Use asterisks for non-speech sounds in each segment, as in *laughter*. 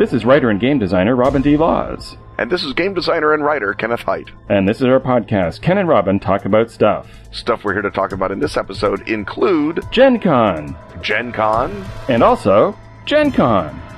This is writer and game designer Robin D. Laws. And this is game designer and writer Kenneth Hite. And this is our podcast, Ken and Robin Talk About Stuff. Stuff we're here to talk about in this episode include Gen Con. Gen Con. And also Gen Con.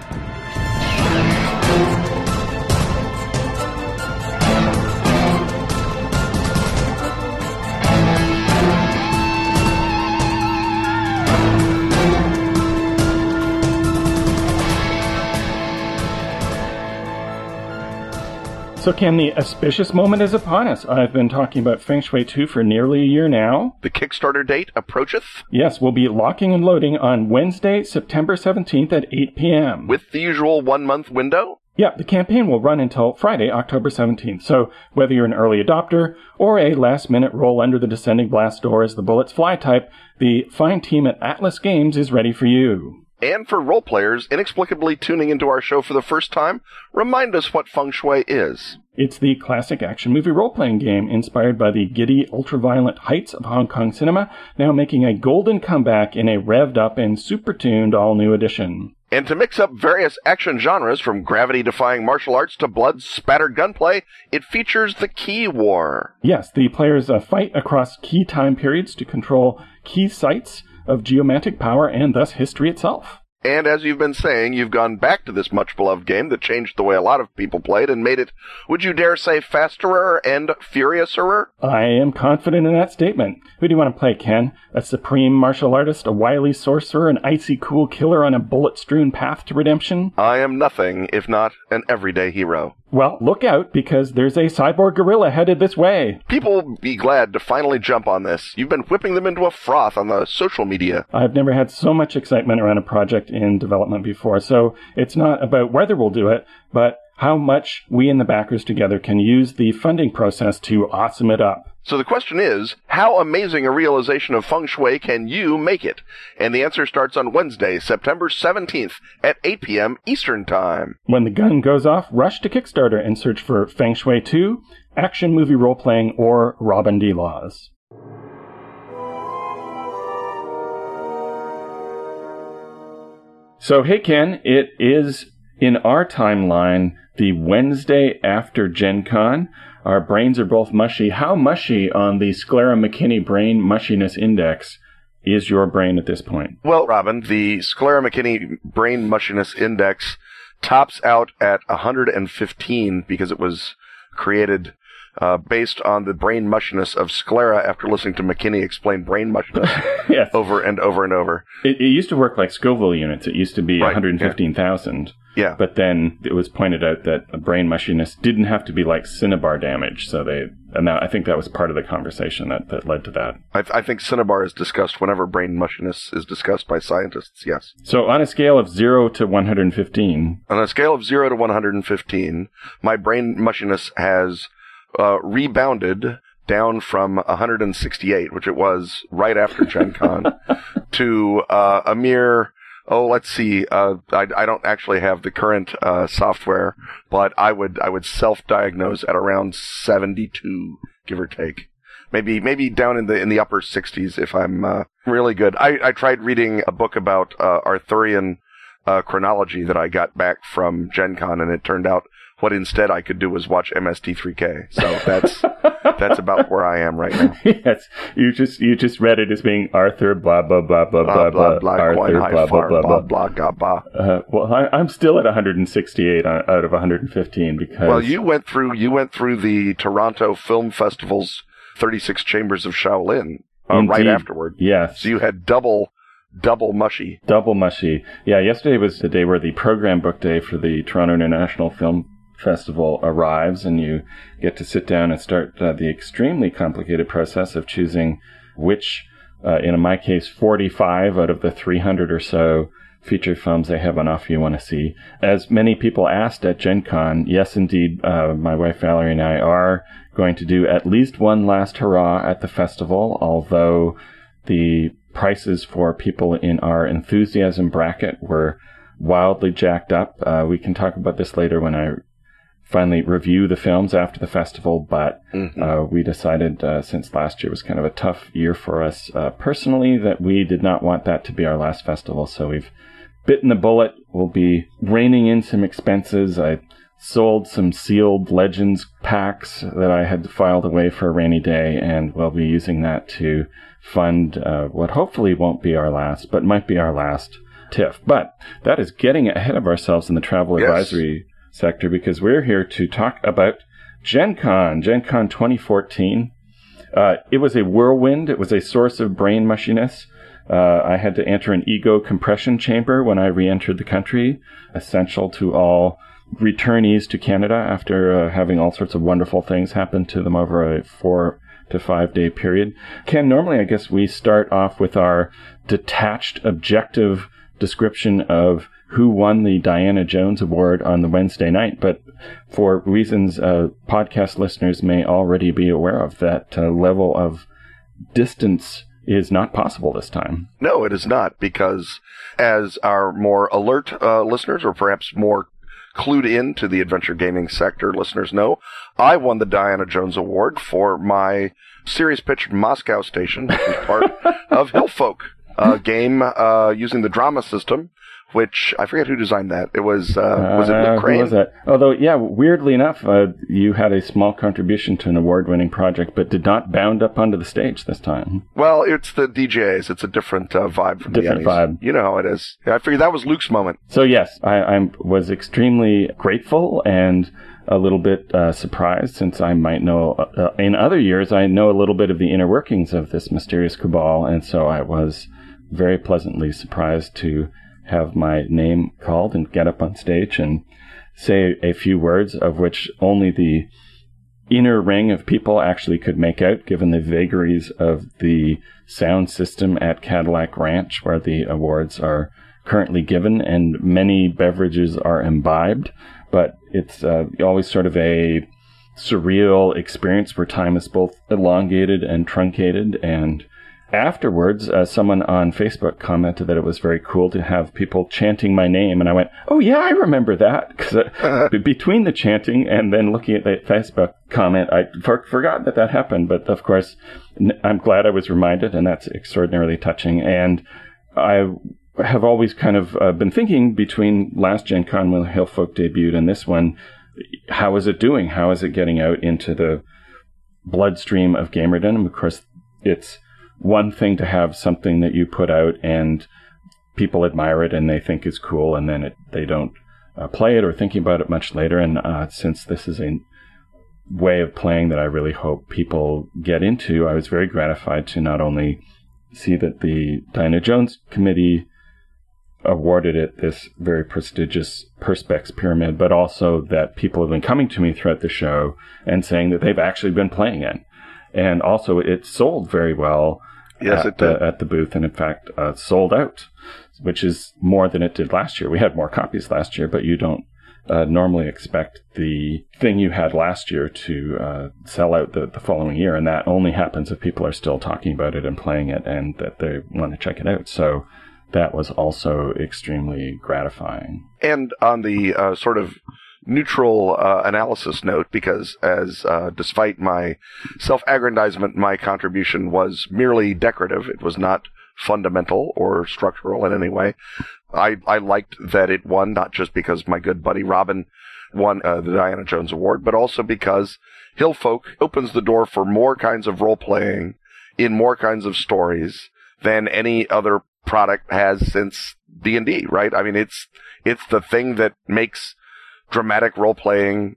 So, Ken, the auspicious moment is upon us. I've been talking about Feng Shui 2 for nearly a year now. The Kickstarter date approacheth. Yes, we'll be locking and loading on Wednesday, September 17th at 8 p.m. With the usual one month window? Yeah, the campaign will run until Friday, October 17th. So, whether you're an early adopter or a last minute roll under the descending blast door as the bullets fly type, the fine team at Atlas Games is ready for you. And for role players inexplicably tuning into our show for the first time, remind us what feng shui is. It's the classic action movie role playing game inspired by the giddy, ultra-violent heights of Hong Kong cinema, now making a golden comeback in a revved up and super tuned all new edition. And to mix up various action genres from gravity defying martial arts to blood spattered gunplay, it features the Chi War. Yes, the players uh, fight across key time periods to control key sites of geomantic power and thus history itself. And as you've been saying, you've gone back to this much beloved game that changed the way a lot of people played and made it, would you dare say, fasterer and furiouser? I am confident in that statement. Who do you want to play, Ken? A supreme martial artist, a wily sorcerer, an icy cool killer on a bullet strewn path to redemption? I am nothing if not an everyday hero. Well, look out because there's a cyborg gorilla headed this way. People will be glad to finally jump on this. You've been whipping them into a froth on the social media. I've never had so much excitement around a project in development before. So it's not about whether we'll do it, but how much we and the backers together can use the funding process to awesome it up. So the question is, how amazing a realization of feng shui can you make it? And the answer starts on Wednesday, September 17th at 8 p.m. Eastern Time. When the gun goes off, rush to Kickstarter and search for Feng Shui 2, Action Movie Role Playing, or Robin D. Laws. So, hey Ken, it is in our timeline the Wednesday after Gen Con. Our brains are both mushy. How mushy on the Sclera McKinney Brain Mushiness Index is your brain at this point? Well, Robin, the Sclera McKinney Brain Mushiness Index tops out at 115 because it was created uh, based on the brain mushiness of sclera after listening to McKinney explain brain mushiness *laughs* yes. over and over and over. It, it, used to work like Scoville units. It used to be right, 115,000. Yeah. But then it was pointed out that brain mushiness didn't have to be like cinnabar damage. So they, and that, I think that was part of the conversation that, that led to that. I, I think cinnabar is discussed whenever brain mushiness is discussed by scientists, yes. So on a scale of 0 to 115. On a scale of 0 to 115, my brain mushiness has uh, rebounded down from 168, which it was right after Gen Con, *laughs* to uh, a mere oh, let's see. Uh, I, I don't actually have the current uh, software, but I would I would self-diagnose at around 72, give or take. Maybe maybe down in the in the upper 60s if I'm uh, really good. I, I tried reading a book about uh, Arthurian uh, chronology that I got back from Gen Con, and it turned out what instead I could do was watch MST3K. So that's *laughs* that's about where I am right now. yes, you just you just read it as being Arthur blah blah blah blah blah blah, blah Arthur blah, blah, blah blah blah blah blah Uh, well, I, am still at 168 out of 115 because well, you went through you went through the Toronto Film Festival's 36 Chambers of Shaolin uh, right afterward. Yes, so you had double double mushy. Double mushy. Yeah, yesterday was the day where the program book day for the Toronto International Film festival arrives and you get to sit down and start uh, the extremely complicated process of choosing which, uh, in my case, 45 out of the 300 or so feature films they have on offer you want to see. As many people asked at Gen Con, yes, indeed, uh, my wife Valerie and I are going to do at least one last hurrah at the festival, although the prices for people in our enthusiasm bracket were wildly jacked up. Uh, we can talk about this later when I finally review the films after the festival, but mm-hmm. uh, we decided uh, since last year was kind of a tough year for us uh, personally that we did not want that to be our last festival, so we've bitten the bullet. We'll be reining in some expenses. I sold some sealed Legends packs that I had filed away for a rainy day, and we'll be using that to fund uh, what hopefully won't be our last, but might be our last TIFF. But that is getting ahead of ourselves in the travel Yes. advisory sector because we're here to talk about Gen Con, Gen Con 2014. Uh, it was a whirlwind. It was a source of brain mushiness. Uh, I had to enter an ego compression chamber when I re-entered the country, essential to all returnees to Canada after uh, having all sorts of wonderful things happen to them over a four to five day period. Ken, normally I guess we start off with our detached, objective description of who won the Diana Jones Award on the Wednesday night, but for reasons uh, podcast listeners may already be aware of, that uh, level of distance is not possible this time. No, it is not, because as our more alert uh, listeners, or perhaps more clued in to the adventure gaming sector listeners know, I won the Diana Jones Award for my series pitch Moscow Station, which was part *laughs* of Hillfolk, a game uh, using the drama system, which I forget who designed that. It was uh, was it Uh, Luke who Crane? was that? Although, yeah, weirdly enough, uh, you had a small contribution to an award-winning project, but did not bound up onto the stage this time. Well, it's the DJs. It's a different uh, vibe from Different the Ennies. vibe. You know how it is. I figured that was Luke's moment. So yes, I, I was extremely grateful and a little bit uh, surprised since I might know uh, in other years I know a little bit of the inner workings of this mysterious cabal, and so I was very pleasantly surprised to have my name called and get up on stage and say a few words of which only the inner ring of people actually could make out, given the vagaries of the sound system at Cadillac Ranch, where the awards are currently given, and many beverages are imbibed. But it's uh, always sort of a surreal experience where time is both elongated and truncated. And afterwards, uh, someone on Facebook commented that it was very cool to have people chanting my name, and I went, "Oh yeah, I remember that." *laughs* Because *laughs* between the chanting and then looking at the Facebook comment, I for- forgot that that happened. But of course, n- I'm glad I was reminded, and that's extraordinarily touching. And I have always kind of uh, been thinking between last Gen Con when Hillfolk debuted and this one, how is it doing? How is it getting out into the bloodstream of gamerdom? Of course, it's one thing to have something that you put out and people admire it and they think is cool, and then it, they don't uh, play it or thinking about it much later. And uh, since this is a way of playing that I really hope people get into, I was very gratified to not only see that the Diana Jones Committee awarded it this very prestigious Perspex pyramid, but also that people have been coming to me throughout the show and saying that they've actually been playing it. And also, it sold very well Yes, at, it. The, at the booth, and in fact, uh, sold out, which is more than it did last year. We had more copies last year, but you don't uh, normally expect the thing you had last year to uh, sell out the, the following year, and that only happens if people are still talking about it and playing it, and that they want to check it out. So that was also extremely gratifying. And on the uh, sort of neutral uh, analysis note, because as uh, despite my self-aggrandizement, my contribution was merely decorative. It was not fundamental or structural in any way. I, I liked that it won, not just because my good buddy Robin won uh, the Diana Jones Award, but also because Hillfolk opens the door for more kinds of role playing in more kinds of stories than any other product has since D&D, right? I mean, it's, it's the thing that makes dramatic role playing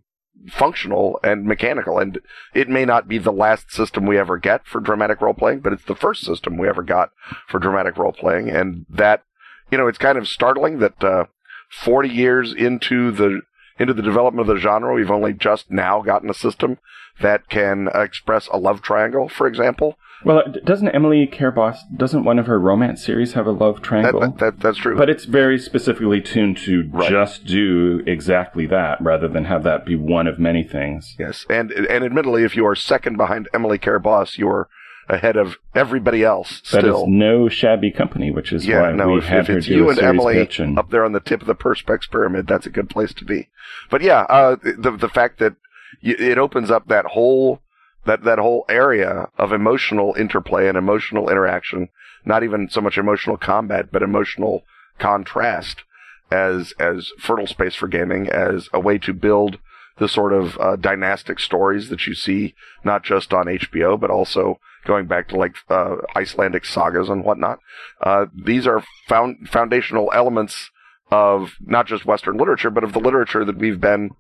functional and mechanical. And it may not be the last system we ever get for dramatic role playing, but it's the first system we ever got for dramatic role playing. And that, you know, it's kind of startling that, uh, 40 years into the, into the development of the genre, we've only just now gotten a system that can express a love triangle, for example. Well, doesn't Emily Care Boss, doesn't one of her romance series have a love triangle? that, that, that's true. But it's very specifically tuned to Right. just do exactly that rather than have that be one of many things. Yes, and and admittedly, if you are second behind Emily Care Boss, you're ahead of everybody else. That is Still, no shabby company, which is yeah, why no. we If, had if her it's do you and Emily and up there on the tip of the Perspex pyramid, that's a good place to be. But yeah, uh, the the fact that it opens up that whole that that whole area of emotional interplay and emotional interaction, not even so much emotional combat, but emotional contrast as as fertile space for gaming, as a way to build the sort of uh, dynastic stories that you see not just on HBO but also going back to like uh, Icelandic sagas and whatnot. Uh, these are found foundational elements of not just Western literature, but of the literature that we've been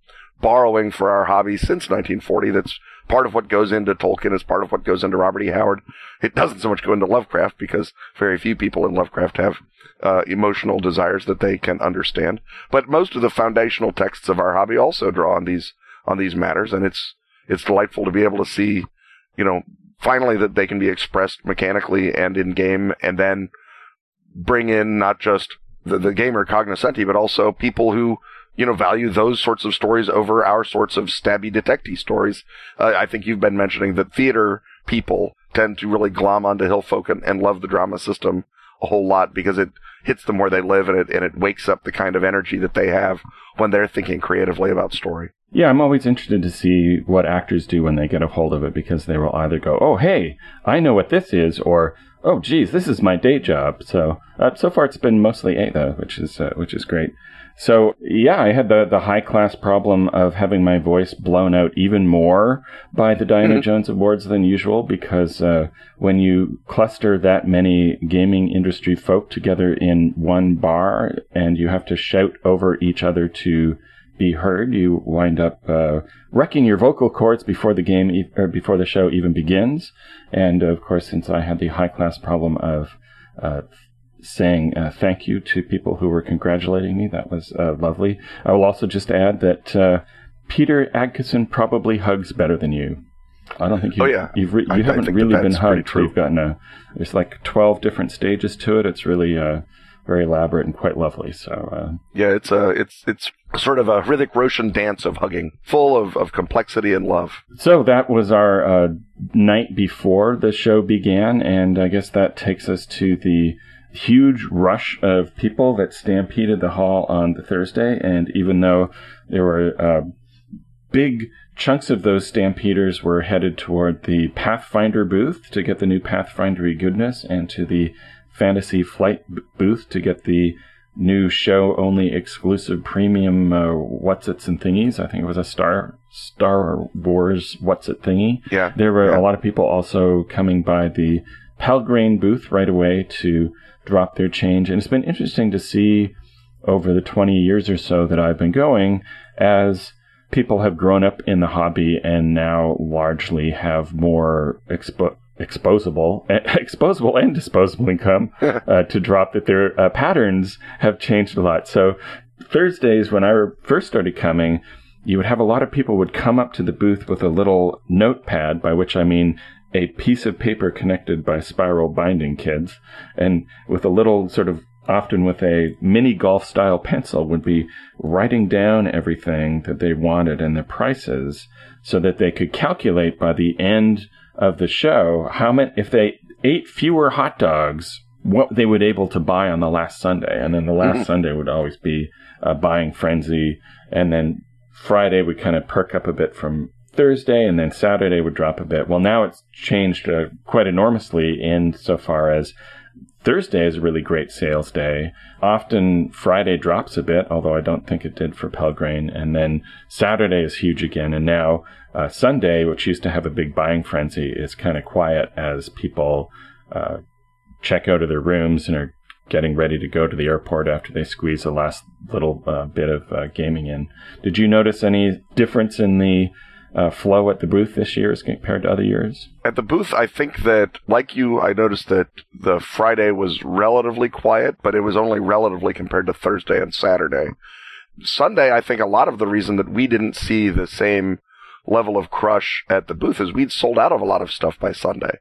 borrowing for our hobby since 1940. That's part of what goes into Tolkien. It's part of what goes into Robert E. Howard. It doesn't so much go into Lovecraft because very few people in Lovecraft have uh, emotional desires that they can understand. But most of the foundational texts of our hobby also draw on these on these matters, and it's it's delightful to be able to see, you know, finally that they can be expressed mechanically and in game, and then bring in not just the, the gamer cognoscenti, but also people who you know, value those sorts of stories over our sorts of stabby detective stories. Uh, I think you've been mentioning that theater people tend to really glom onto Hillfolk and, and love the drama system a whole lot because it hits them where they live and it and it wakes up the kind of energy that they have when they're thinking creatively about story. Yeah, I'm always interested to see what actors do when they get a hold of it because they will either go, "Oh, hey, I know what this is," or "Oh, geez, this is my day job." So, uh, so far it's been mostly A though, which is uh, which is great. So yeah, I had the the high class problem of having my voice blown out even more by the Diana mm-hmm. Jones Awards than usual because uh, when you cluster that many gaming industry folk together in one bar and you have to shout over each other to be heard, you wind up uh, wrecking your vocal cords before the game e- or before the show even begins. And of course, since I had the high class problem of uh, saying uh, thank you to people who were congratulating me. That was uh, lovely. I will also just add that uh, Peter Adkison probably hugs better than you. I don't think you. Oh yeah, you've re- you I, haven't I really been hugged. You've gotten a. There's like twelve different stages to it. It's really uh, very elaborate and quite lovely. So uh, yeah, it's a uh, it's it's sort of a Hrithik Roshan dance of hugging, full of, of complexity and love. So that was our uh, night before the show began, and I guess that takes us to the huge rush of people that stampeded the hall on the Thursday. And even though there were uh, big chunks of those stampeders were headed toward the Pathfinder booth to get the new Pathfindery goodness, and to the Fantasy Flight booth to get the new show only exclusive premium uh, what's its and thingies. I think it was a Star Star Wars what's it thingy. Yeah. There were yeah. a lot of people also coming by the Pelgrane booth right away to drop their change. And it's been interesting to see over the 20 years or so that I've been going as people have grown up in the hobby and now largely have more expo- exposable, *laughs* exposable and disposable income *laughs* uh, to drop that their uh, patterns have changed a lot. So Thursdays when I first started coming, you would have a lot of people would come up to the booth with a little notepad, by which I mean a piece of paper connected by spiral binding kids, and with a little sort of often with a mini golf style pencil would be writing down everything that they wanted and the prices so that they could calculate by the end of the show how many if they ate fewer hot dogs what they would able to buy on the last Sunday and then the last mm-hmm. Sunday would always be a buying frenzy and then Friday would kind of perk up a bit from Thursday, and then Saturday would drop a bit. Well, now it's changed uh, quite enormously insofar as Thursday is a really great sales day. Often Friday drops a bit, although I don't think it did for Pelgrane. And then Saturday is huge again. And now uh, Sunday, which used to have a big buying frenzy, is kind of quiet as people uh, check out of their rooms and are getting ready to go to the airport after they squeeze the last little uh, bit of uh, gaming in. Did you notice any difference in the uh, flow at the booth this year as compared to other years? At the booth, I think that, like you, I noticed that the Friday was relatively quiet, but it was only relatively compared to Thursday and Saturday. Sunday, I think a lot of the reason that we didn't see the same level of crush at the booth is we'd sold out of a lot of stuff by Sunday.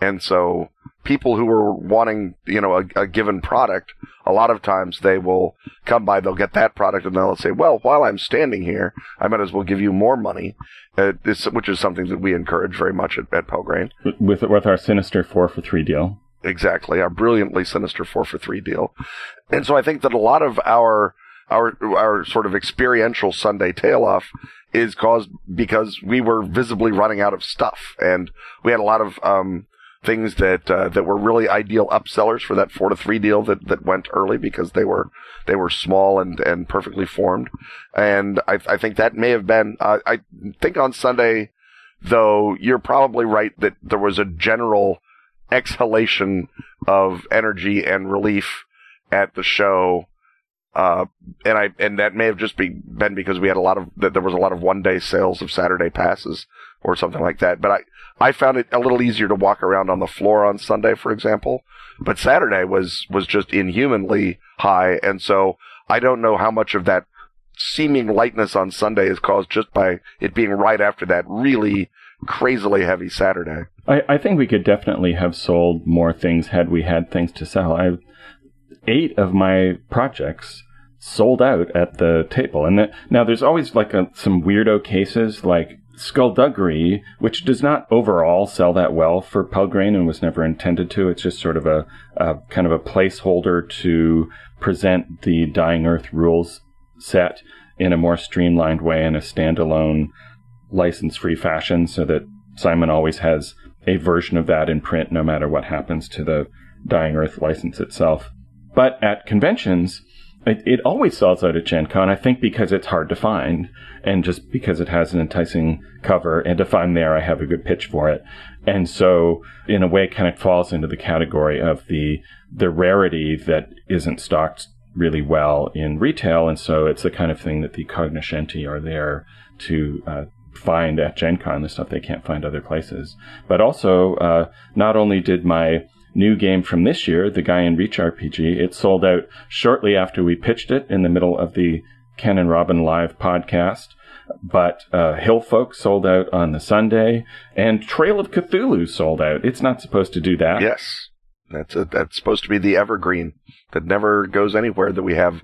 And so people who were wanting, you know, a, a, given product, a lot of times they will come by, they'll get that product and they'll say, well, while I'm standing here, I might as well give you more money, uh, this, which is something that we encourage very much at, at Pelgrane. With, with our sinister four for three deal. Exactly. Our brilliantly sinister four for three deal. And so I think that a lot of our, our, our sort of experiential Sunday tail off is caused because we were visibly running out of stuff and we had a lot of, um, things that uh, that were really ideal upsellers for that four to three deal that, that went early because they were they were small and, and perfectly formed, and I, I think that may have been. Uh, I think on Sunday, though, you're probably right that there was a general exhalation of energy and relief at the show. Uh, and I, and that may have just be, been because we had a lot of, that there was a lot of one day sales of Saturday passes or something like that. But I, I found it a little easier to walk around on the floor on Sunday, for example. But Saturday was, was just inhumanly high. And so I don't know how much of that seeming lightness on Sunday is caused just by it being right after that really crazily heavy Saturday. I, I think we could definitely have sold more things had we had things to sell. I eight of my projects sold out at the table, and now there's always like a, some weirdo cases like Skullduggery, which does not overall sell that well for Pelgrane and was never intended to. It's just sort of a, a kind of a placeholder to present the Dying Earth rules set in a more streamlined way in a standalone license free fashion so that Simon always has a version of that in print no matter what happens to the Dying Earth license itself. But at conventions, it, it always sells out at Gen Con, I think because it's hard to find and just because it has an enticing cover. And if I'm there, I have a good pitch for it. And so, in a way, kind of falls into the category of the the rarity that isn't stocked really well in retail. And so, it's the kind of thing that the cognoscenti are there to uh, find at Gen Con, the stuff they can't find other places. But also, uh, not only did my new game from this year, the Gaean Reach RPG, it sold out shortly after we pitched it in the middle of the Ken and Robin live podcast. But uh, Hillfolk sold out on the Sunday, and Trail of Cthulhu sold out. It's not supposed to do that. Yes, that's a, that's supposed to be the evergreen that never goes anywhere. That we have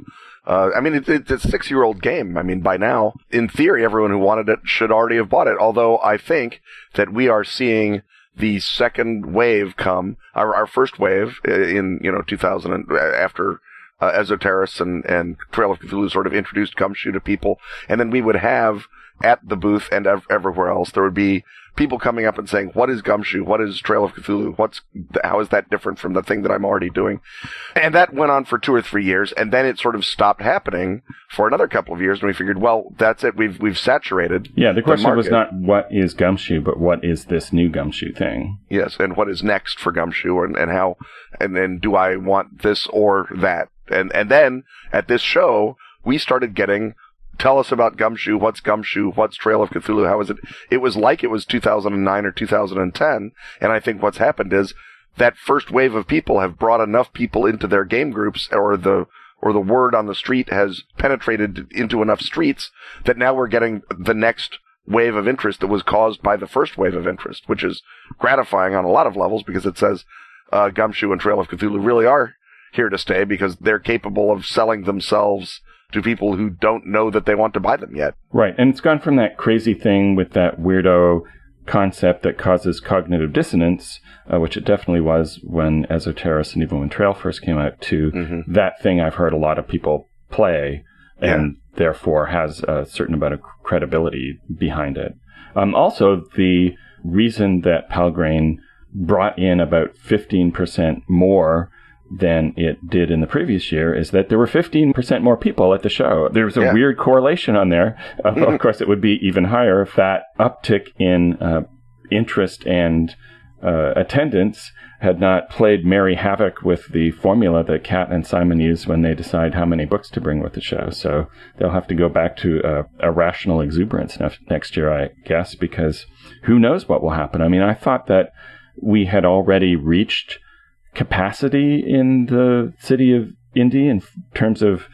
uh, I mean, it's, it's a six year old game. I mean, by now, in theory, everyone who wanted it should already have bought it. Although I think that we are seeing the second wave come, our, our first wave in, you know, 2000 and, uh, after uh, Esoterror and, and Trail of Cthulhu sort of introduced Gumshoe to people. And then we would have at the booth and ev- everywhere else, there would be people coming up and saying, "What is Gumshoe? What is Trail of Cthulhu? What's how is that different from the thing that I'm already doing?" And that went on for two or three years, and then it sort of stopped happening for another couple of years. And we figured, well, that's it. We've we've saturated. Yeah, the question the was not what is Gumshoe, but what is this new Gumshoe thing? Yes, and what is next for Gumshoe, and, and how, and then do I want this or that? And and then at this show, we started getting tell us about Gumshoe. What's Gumshoe? What's Trail of Cthulhu? How is it? It was like it was 2009 or 2010. And I think what's happened is that first wave of people have brought enough people into their game groups or the or the word on the street has penetrated into enough streets that now we're getting the next wave of interest that was caused by the first wave of interest, which is gratifying on a lot of levels because it says uh, Gumshoe and Trail of Cthulhu really are here to stay because they're capable of selling themselves to people who don't know that they want to buy them yet. Right. And it's gone from that crazy thing with that weirdo concept that causes cognitive dissonance, uh, which it definitely was when Esoterror and even when Trail first came out, to mm-hmm. that thing I've heard a lot of people play and yeah. therefore has a certain amount of credibility behind it. Um, also, the reason that Pelgrane brought in about 15% more than it did in the previous year is that there were 15% more people at the show. There was a yeah. weird correlation on there. *laughs* of course, it would be even higher if that uptick in uh, interest and uh, attendance had not played merry havoc with the formula that Kat and Simon use when they decide how many books to bring with the show. So they'll have to go back to uh, a rational exuberance next year, I guess, because who knows what will happen. I mean, I thought that we had already reached capacity in the city of Indy in terms of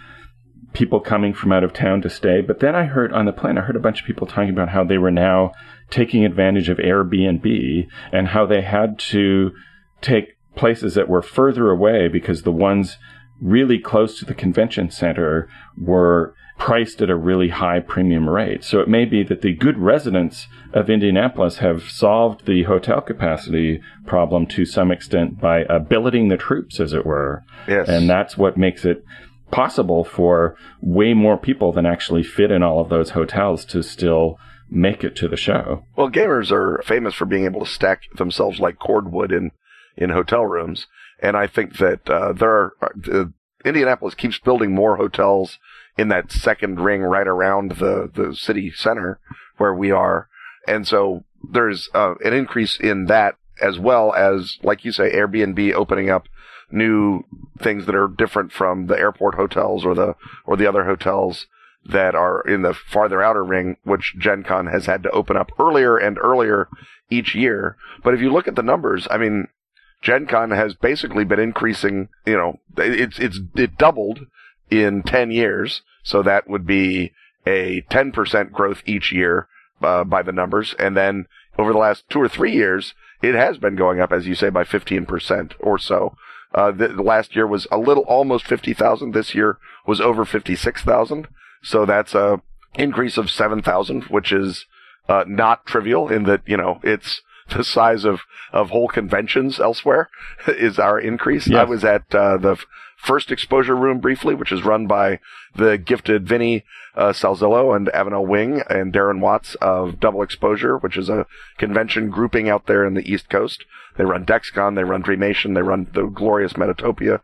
people coming from out of town to stay. But then I heard on the plane, I heard a bunch of people talking about how they were now taking advantage of Airbnb and how they had to take places that were further away because the ones really close to the convention center were priced at a really high premium rate. So it may be that the good residents of Indianapolis have solved the hotel capacity problem to some extent by uh, billeting the troops, as it were. Yes. And that's what makes it possible for way more people than actually fit in all of those hotels to still make it to the show. Well, gamers are famous for being able to stack themselves like cordwood in in hotel rooms, and I think that uh, there are uh, Indianapolis keeps building more hotels in that second ring right around the the city center where we are, and so there's uh, an increase in that as well as, like you say, Airbnb opening up new things that are different from the airport hotels or the or the other hotels that are in the farther outer ring, which Gen Con has had to open up earlier and earlier each year. But if you look at the numbers, I mean, Gen Con has basically been increasing, you know, it's, it's, it doubled in 10 years. So that would be a 10% growth each year, uh, by the numbers. And then over the last two or three years, it has been going up, as you say, by 15% or so. Uh, the, the last year was a little almost 50,000. This year was over 56,000. So that's a increase of 7,000, which is uh, not trivial in that, you know, it's *laughs* the size of, of whole conventions elsewhere *laughs* is our increase. Yes. I was at uh, the first exposure room briefly, which is run by the gifted Vinny uh, Salzillo and Avonelle Wing and Darren Watts of Double Exposure, which is a convention grouping out there in the East Coast. They run DexCon, they run Dreamation, they run the glorious Metatopia.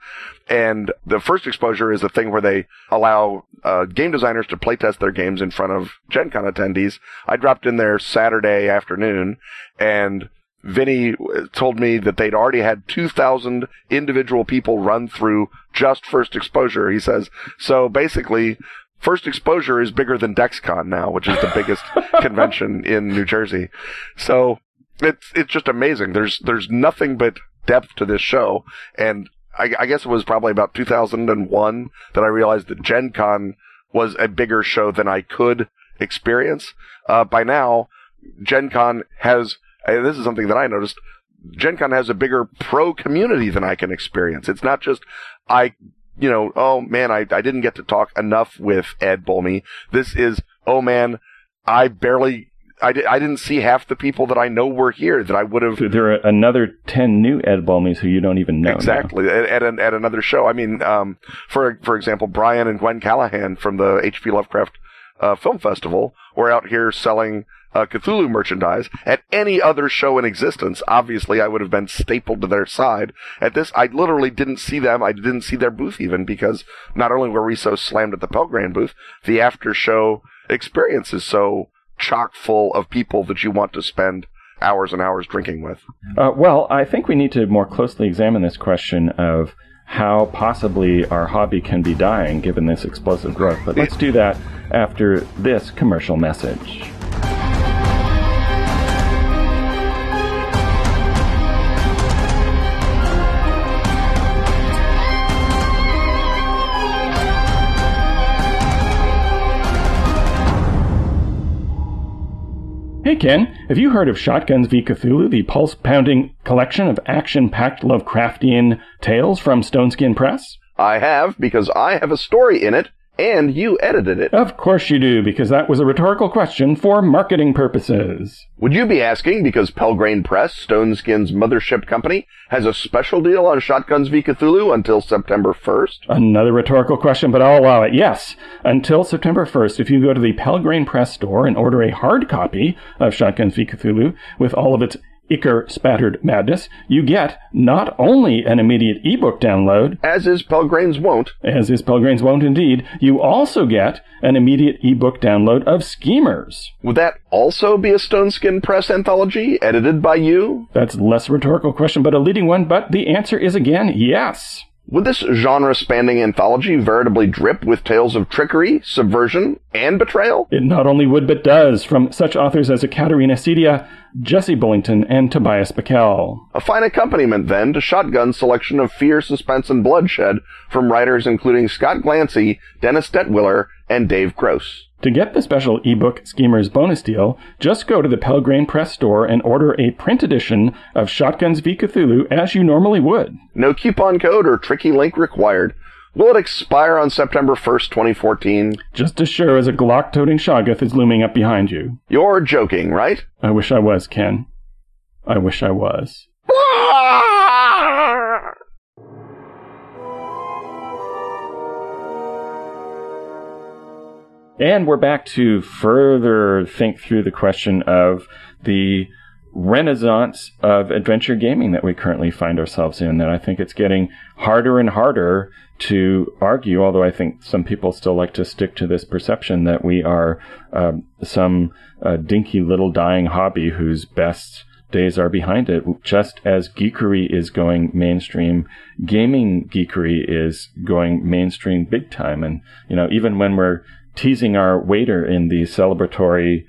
And the first exposure is a thing where they allow uh, game designers to playtest their games in front of Gen Con attendees. I dropped in there Saturday afternoon and Vinny told me that they'd already had 2,000 individual people run through just first exposure. He says, so basically, first exposure is bigger than DexCon now, which is the *laughs* biggest convention in New Jersey. So it's, it's just amazing. There's, there's nothing but depth to this show. And I, I guess it was probably about 2001 that I realized that Gen Con was a bigger show than I could experience. Uh, by now, Gen Con has and this is something that I noticed. Gen Con has a bigger pro community than I can experience. It's not just, I, you know, oh man, I, I didn't get to talk enough with Ed Bolme. This is, oh man, I barely, I, di- I didn't see half the people that I know were here that I would have. There are another 10 new Ed Bolmes who you don't even know. Exactly. At, at, an, at, another show. I mean, um, for, for example, Brian and Gwen Callahan from the H.P. Lovecraft uh, Film Festival were out here selling uh, Cthulhu merchandise at any other show in existence. Obviously, I would have been stapled to their side. At this, I literally didn't see them. I didn't see their booth even because not only were we so slammed at the Pelgrane booth, the after show experience is so chock full of people that you want to spend hours and hours drinking with. Uh, well, I think we need to more closely examine this question of how possibly our hobby can be dying given this explosive growth. But let's do that after this commercial message. Hey Ken, have you heard of Shotguns v Cthulhu, the pulse pounding collection of action packed Lovecraftian tales from Stoneskin Press? I have, because I have a story in it and you edited it. Of course you do, because that was a rhetorical question for marketing purposes. Would you be asking because Pelgrane Press, Stoneskin's mothership company, has a special deal on Shotguns v Cthulhu until September 1st? Another rhetorical question, but I'll allow it. Yes, until September 1st, if you go to the Pelgrane Press store and order a hard copy of Shotguns v Cthulhu with all of its Ichor Spattered Madness, you get not only an immediate ebook download, as is Pelgrane's Won't, as is Pelgrane's Won't indeed, you also get an immediate ebook download of Schemers. Would that also be a Stoneskin Press anthology edited by you? That's less rhetorical question, but a leading one, but the answer is again yes. Would this genre spanning anthology veritably drip with tales of trickery, subversion, and betrayal? It not only would, but does, from such authors as Ekaterina Sedia, Jesse Bullington, and Tobias Buckell. A fine accompaniment, then, to Shotgun's selection of fear, suspense, and bloodshed from writers including Scott Glancy, Dennis Detwiller, and Dave Gross. To get the special ebook Schemers bonus deal, just go to the Pelgrane Press store and order a print edition of Shotguns v Cthulhu as you normally would. No coupon code or tricky link required. Will it expire on September 1st, 2014? Just as sure as a Glock toting Shoggoth is looming up behind you. You're joking, right? I wish I was, Ken. I wish I was. Ah! And we're back to further think through the question of the renaissance of adventure gaming that we currently find ourselves in. That I think it's getting harder and harder to argue, although I think some people still like to stick to this perception that we are um, some uh, dinky little dying hobby whose best days are behind it. Just as geekery is going mainstream, gaming geekery is going mainstream big time. And, you know, even when we're teasing our waiter in the celebratory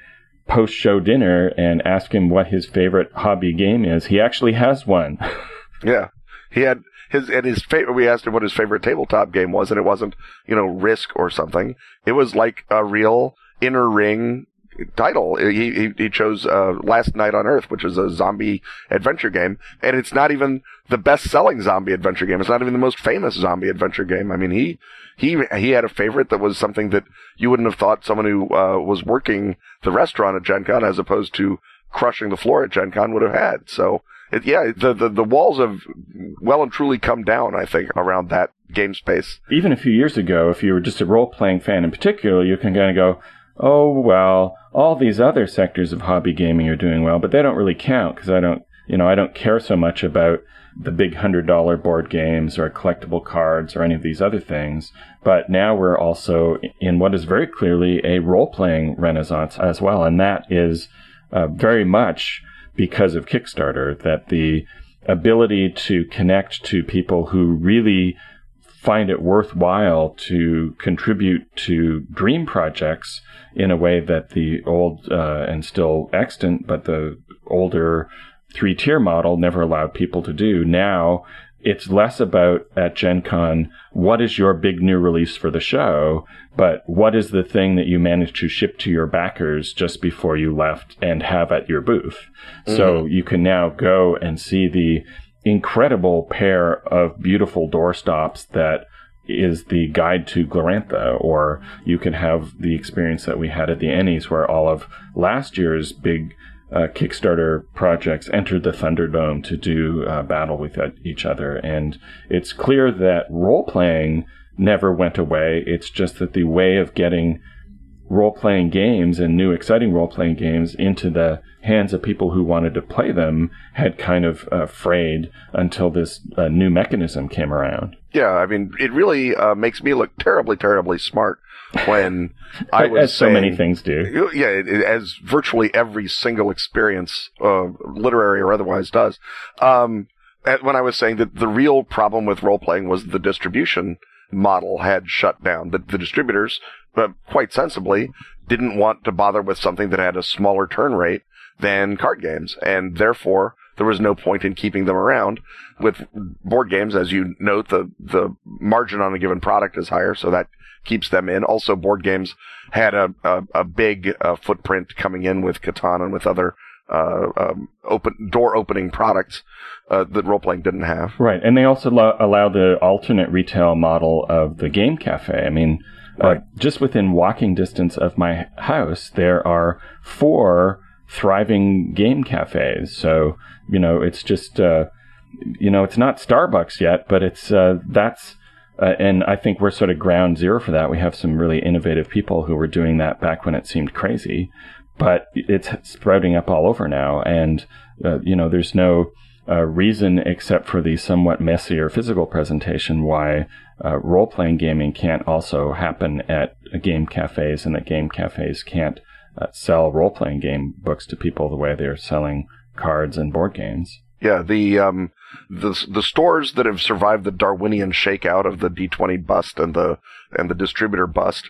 post show dinner and ask him what his favorite hobby game is, he actually has one. *laughs* yeah. He had his and his favorite. We asked him what his favorite tabletop game was, and it wasn't you know Risk or something. It was like a real inner ring title. He he, he chose uh, Last Night on Earth, which is a zombie adventure game, and it's not even the best-selling zombie adventure game. It's not even the most famous zombie adventure game. I mean, he he he had a favorite that was something that you wouldn't have thought someone who uh, was working the restaurant at Gen Con as opposed to crushing the floor at Gen Con would have had. So it, yeah, the, the the walls have well and truly come down. I think around that game space. Even a few years ago, if you were just a role playing fan in particular, you can kind of go, oh well, all these other sectors of hobby gaming are doing well, but they don't really count because I don't, you know, I don't care so much about the big hundred dollar board games or collectible cards or any of these other things. But now we're also in what is very clearly a role playing renaissance as well, and that is uh, very much because of Kickstarter. That the ability to connect to people who really find it worthwhile to contribute to dream projects in a way that the old uh, and still extant, but the older three tier model never allowed people to do. Now it's less about at Gen Con, what is your big new release for the show, but what is the thing that you managed to ship to your backers just before you left and have at your booth? Mm-hmm. So you can now go and see the incredible pair of beautiful doorstops that is the guide to Glorantha, or you can have the experience that we had at the Ennies, where all of last year's big uh, Kickstarter projects entered the Thunderdome to do uh, battle with each other. And it's clear that role playing never went away. It's just that the way of getting role playing games and new exciting role playing games into the hands of people who wanted to play them had kind of uh, frayed until this uh, new mechanism came around. Yeah, I mean, it really uh, makes me look terribly, terribly smart when *laughs* I was as so many things do. Yeah, it, it, as virtually every single experience, uh, literary or otherwise, does. Um, when I was saying that the real problem with role playing was the distribution model had shut down. That the distributors, but quite sensibly, didn't want to bother with something that had a smaller turn rate than card games, and therefore there was no point in keeping them around. With board games, as you note, the the margin on a given product is higher, so that keeps them in. Also, board games had a a, a big uh, footprint coming in with Catan and with other uh, um, open door opening products uh, that role playing didn't have. Right, and they also lo- allow the alternate retail model of the game cafe. I mean, uh, just within walking distance of my house, there are four thriving game cafes. So you know, it's just uh, you know, it's not Starbucks yet, but it's uh, that's. Uh, and I think we're sort of ground zero for that. We have some really innovative people who were doing that back when it seemed crazy, but it's sprouting up all over now. And, uh, you know, there's no uh, reason except for the somewhat messier physical presentation why uh, role playing gaming can't also happen at game cafes and that game cafes can't uh, sell role playing game books to people the way they're selling cards and board games. Yeah, the um, the the stores that have survived the Darwinian shakeout of the D20 bust and the and the distributor bust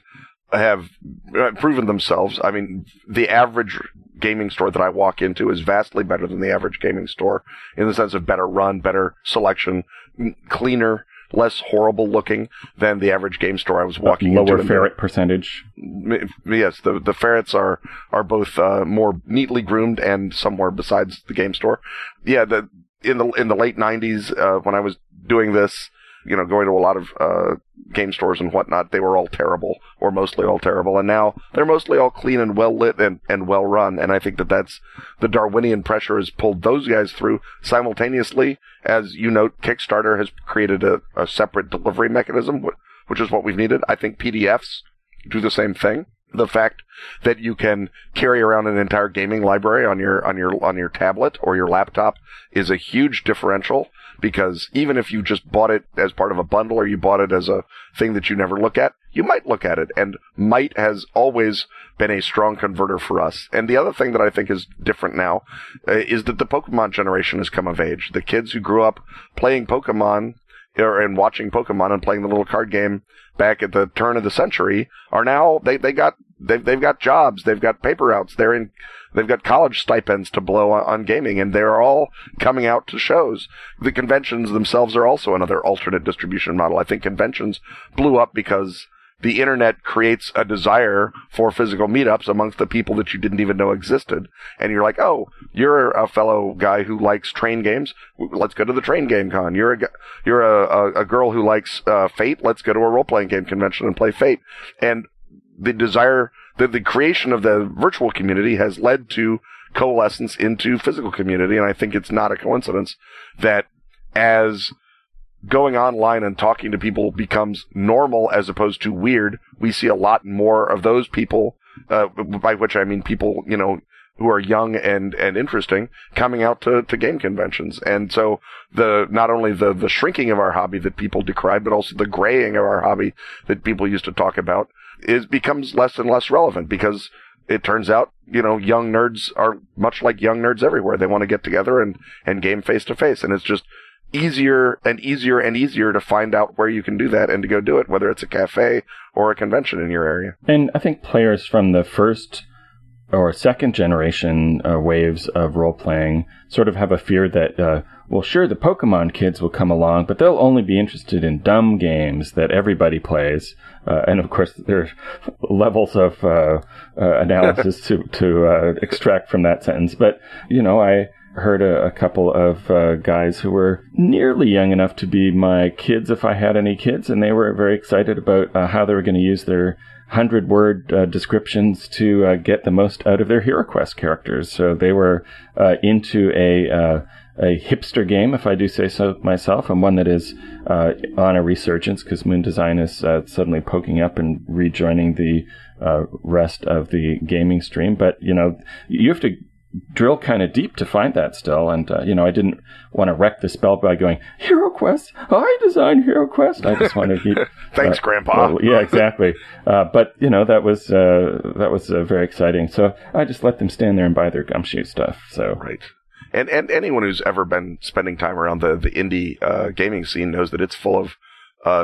have uh, proven themselves. I mean, the average gaming store that I walk into is vastly better than the average gaming store in the sense of better run, better selection, cleaner, less horrible looking than the average game store I was walking lower into. Lower ferret percentage. Yes, the the ferrets are are both uh, more neatly groomed and somewhere besides the game store. Yeah, the in the in the late '90s uh, when I was doing this, you know, going to a lot of uh, game stores and whatnot, they were all terrible, or mostly all terrible. And now they're mostly all clean and well lit and, and well run. And I think that that's the Darwinian pressure has pulled those guys through simultaneously. As you note, Kickstarter has created a, a separate delivery mechanism, which is what we've needed. I think PDFs do the same thing. The fact that you can carry around an entire gaming library on your on your on your tablet or your laptop is a huge differential because even if you just bought it as part of a bundle or you bought it as a thing that you never look at, you might look at it and might has always been a strong converter for us. And the other thing that I think is different now uh, is that the Pokemon generation has come of age. The kids who grew up playing Pokemon or, and watching Pokemon and playing the little card game back at the turn of the century are now they they got they've they've got jobs, they've got paper routes, they're in they've got college stipends to blow on, on gaming, and they're all coming out to shows. The conventions themselves are also another alternate distribution model. I think conventions blew up because the internet creates a desire for physical meetups amongst the people that you didn't even know existed. And you're like, oh, you're a fellow guy who likes train games. Let's go to the train game con. You're a, you're a, a, girl who likes uh, Fate. Let's go to a role playing game convention and play Fate. And the desire, the, the creation of the virtual community has led to coalescence into physical community. And I think it's not a coincidence that as going online and talking to people becomes normal as opposed to weird, we see a lot more of those people, uh, by which I mean people, you know, who are young and, and interesting coming out to, to game conventions. And so the, not only the, the shrinking of our hobby that people decry, but also the graying of our hobby that people used to talk about is becomes less and less relevant because it turns out, you know, young nerds are much like young nerds everywhere. They want to get together and, and game face to face. And it's just easier and easier and easier to find out where you can do that and to go do it, whether it's a cafe or a convention in your area. And I think players from the first or second generation uh, waves of role playing sort of have a fear that, uh, well, sure, the Pokemon kids will come along, but they'll only be interested in dumb games that everybody plays. Uh, and of course, there's *laughs* levels of uh, uh, analysis to *laughs* to uh, extract from that sentence. But you know, I heard a, a couple of uh, guys who were nearly young enough to be my kids if I had any kids, and they were very excited about uh, how they were going to use their hundred word uh, descriptions to uh, get the most out of their HeroQuest characters. So they were uh, into a uh, a hipster game, if I do say so myself, and one that is on a resurgence because Moon Design is suddenly poking up and rejoining the rest of the gaming stream. But you know, you have to drill kind of deep to find that still. And, uh, you know, I didn't want to wreck the spell by going, Hero Quest, I designed Hero Quest. I just wanted to keep. *laughs* Thanks, uh, Grandpa. Well, yeah, exactly. Uh, but, you know, that was, uh, that was uh, very exciting. So I just let them stand there and buy their gumshoe stuff. So. Right. And, and anyone who's ever been spending time around the, the indie uh, gaming scene knows that it's full of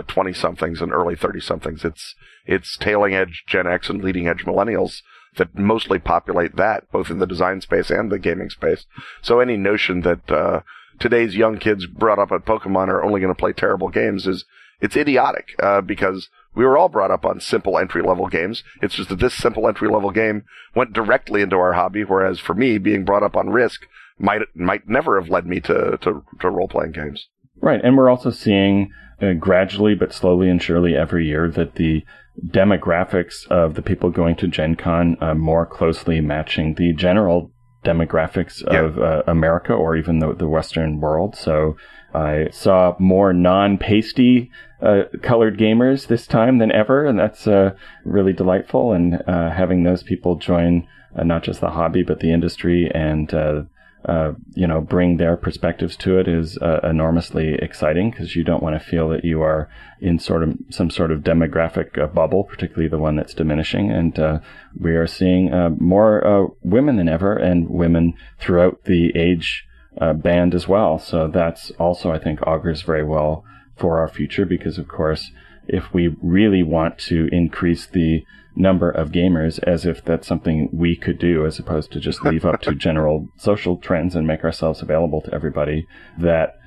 twenty somethings and early thirty somethings. It's it's tailing edge Gen X and leading edge millennials that mostly populate that, both in the design space and the gaming space. So any notion that uh, today's young kids brought up at Pokemon are only going to play terrible games is it's idiotic uh, because we were all brought up on simple entry level games. It's just that this simple entry level game went directly into our hobby, whereas for me, being brought up on Risk might might never have led me to to, to role playing games. Right, and we're also seeing uh, gradually but slowly and surely every year that the demographics of the people going to Gen Con uh, more closely matching the general demographics yeah. of uh, America or even the, the Western world. So I saw more non-pasty uh, colored gamers this time than ever, and that's uh, really delightful. And uh, having those people join uh, not just the hobby but the industry and uh, you know, bring their perspectives to it is uh, enormously exciting because you don't want to feel that you are in sort of some sort of demographic uh, bubble, particularly the one that's diminishing. And uh, we are seeing uh, more women than ever, and women throughout the age band as well. So that's also, I think, augurs very well for our future because, of course, if we really want to increase the number of gamers as if that's something we could do as opposed to just leave up to *laughs* general social trends and make ourselves available to everybody that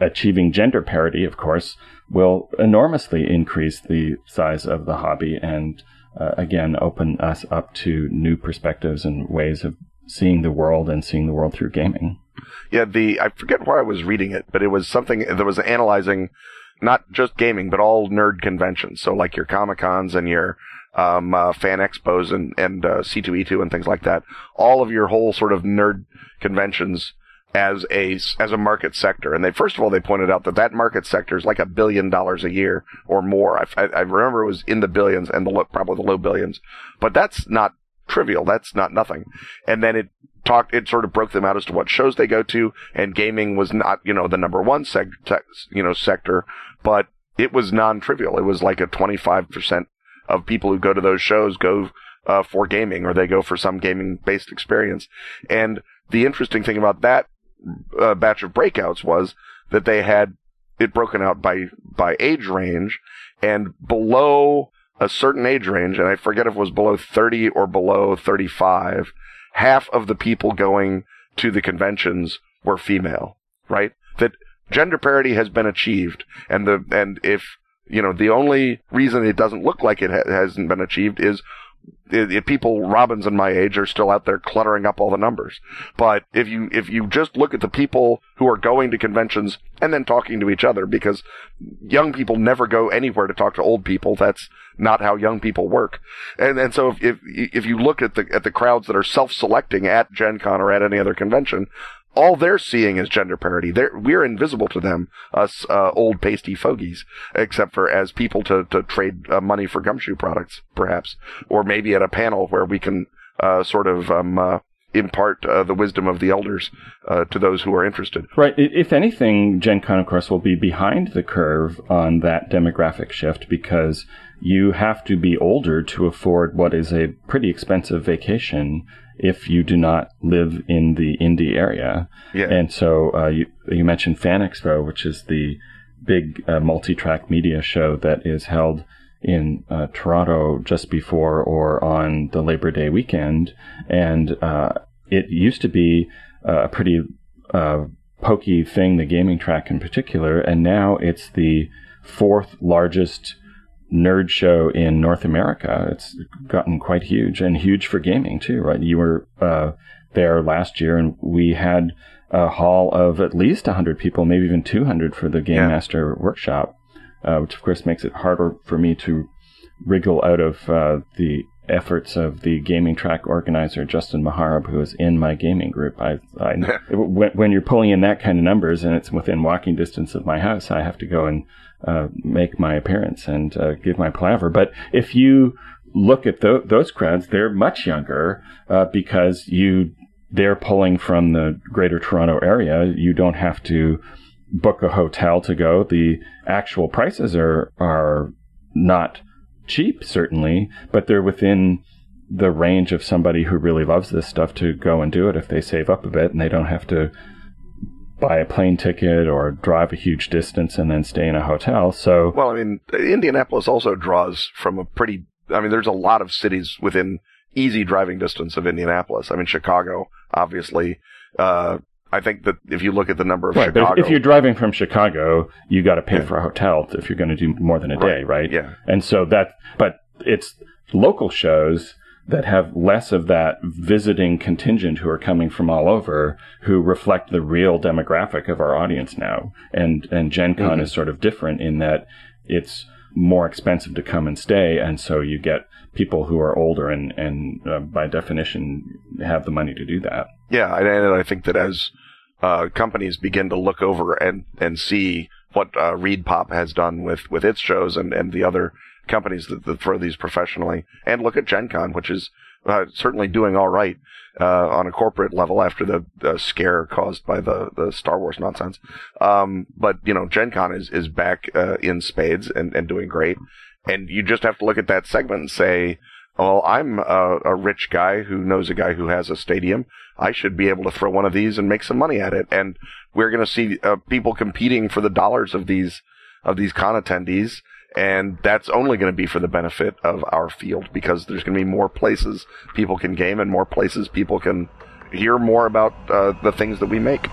achieving gender parity of course will enormously increase the size of the hobby and uh, again open us up to new perspectives and ways of seeing the world and seeing the world through gaming. Yeah the i forget where i was reading it but it was something that was analyzing not just gaming, but all nerd conventions. So like your Comic Cons and your um, uh, fan expos and, and uh, C2E2 and things like that. All of your whole sort of nerd conventions as a as a market sector. And they first of all they pointed out that that market sector is like a billion dollars a year or more. I, I remember it was in the billions and the probably the low billions, but that's not trivial. That's not nothing. And then it talked, it sort of broke them out as to what shows they go to. And gaming was not, you know, the number one seg, you know, sector, but it was non-trivial. It was like a 25% of people who go to those shows go uh, for gaming or they go for some gaming based experience. And the interesting thing about that uh, batch of breakouts was that they had it broken out by by age range and below a certain age range and I forget if it was below 30 or below 35 half of the people going to the conventions were female right that gender parity has been achieved and the and if you know the only reason it doesn't look like it ha- hasn't been achieved is it, people Robin's and my age are still out there cluttering up all the numbers. But if you if you just look at the people who are going to conventions and then talking to each other, because young people never go anywhere to talk to old people. That's not how young people work. And and so if if, if you look at the at the crowds that are self selecting at Gen Con or at any other convention, all they're seeing is gender parity. They're, we're invisible to them, us uh, old pasty fogies, except for as people to, to trade uh, money for gumshoe products, perhaps, or maybe at a panel where we can uh, sort of um, uh, impart uh, the wisdom of the elders uh, to those who are interested. Right. If anything, Gen Con, of course, will be behind the curve on that demographic shift because you have to be older to afford what is a pretty expensive vacation if you do not live in the Indy area. Yeah. And so uh, you, you mentioned Fan Expo, which is the big uh, multi-track media show that is held in uh, Toronto just before or on the Labor Day weekend, and uh, it used to be uh, a pretty uh, pokey thing, the gaming track in particular, and now it's the fourth largest nerd show in North America. It's gotten quite huge and huge for gaming too, right? You were uh, there last year, and we had a hall of at least 100 people, maybe even 200 for the Game yeah. Master workshop, uh, which of course makes it harder for me to wriggle out of uh, the efforts of the gaming track organizer Justin Maharab, who is in my gaming group. I, I *laughs* when, when, you're pulling in that kind of numbers and it's within walking distance of my house, I have to go and uh, make my appearance and uh, give my palaver. But if you look at th- those crowds, they're much younger uh, because you they're pulling from the Greater Toronto area. You don't have to book a hotel to go. The actual prices are are not cheap, certainly, but they're within the range of somebody who really loves this stuff to go and do it if they save up a bit and they don't have to buy a plane ticket or drive a huge distance and then stay in a hotel. So, well, I mean, Indianapolis also draws from a pretty. I mean, there's a lot of cities within easy driving distance of Indianapolis. I mean, Chicago, obviously. Uh, I think that if you look at the number of right, Chicago, but if, if you're driving from Chicago, you got to pay yeah. for a hotel if you're going to do more than a day, right. right? Yeah. And so that, but it's local shows that have less of that visiting contingent who are coming from all over who reflect the real demographic of our audience now. And and Gen Con mm-hmm. is sort of different in that it's more expensive to come and stay and so you get people who are older and and uh, by definition have the money to do that. Yeah, and I think that as uh, companies begin to look over and and see what uh, ReedPop has done with with its shows and and the other companies that, that throw these professionally, and look at Gen Con, which is uh, certainly doing all right uh, on a corporate level after the, the, scare caused by the, the Star Wars nonsense. Um, but you know, Gen Con is is back uh, in spades and, and doing great, and you just have to look at that segment and say. Well, I'm a, a rich guy who knows a guy who has a stadium. I should be able to throw one of these and make some money at it. And we're going to see uh, people competing for the dollars of these of these con attendees and that's only going to be for the benefit of our field because there's going to be more places people can game and more places people can hear more about uh, the things that we make.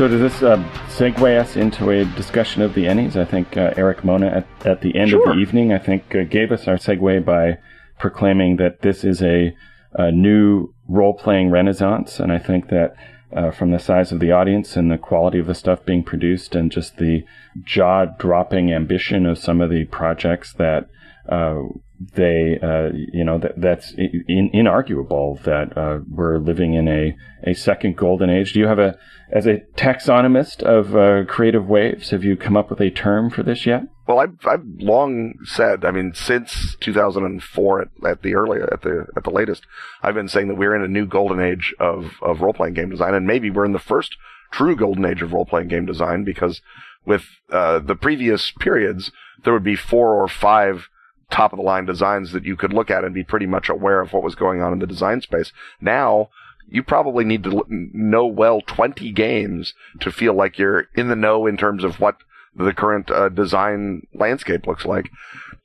So does this uh, segue us into a discussion of the Ennies? I think uh, Erik Mona at, at the end Sure. of the evening, I think, uh, gave us our segue by proclaiming that this is a, a new role-playing renaissance, and I think that uh, from the size of the audience and the quality of the stuff being produced, and just the jaw-dropping ambition of some of the projects that uh, they, uh, you know, that, that's in, inarguable that uh, we're living in a, a second golden age. Do you have a, as a taxonomist of uh, creative waves, have you come up with a term for this yet? Well, I've, I've long said, I mean, since 2004 at, at the early, at the, at the latest, I've been saying that we're in a new golden age of, of role-playing game design, and maybe we're in the first true golden age of role-playing game design because with, uh, the previous periods, there would be four or five top of the line designs that you could look at and be pretty much aware of what was going on in the design space. Now, you probably need to know well 20 games to feel like you're in the know in terms of what the current uh, design landscape looks like.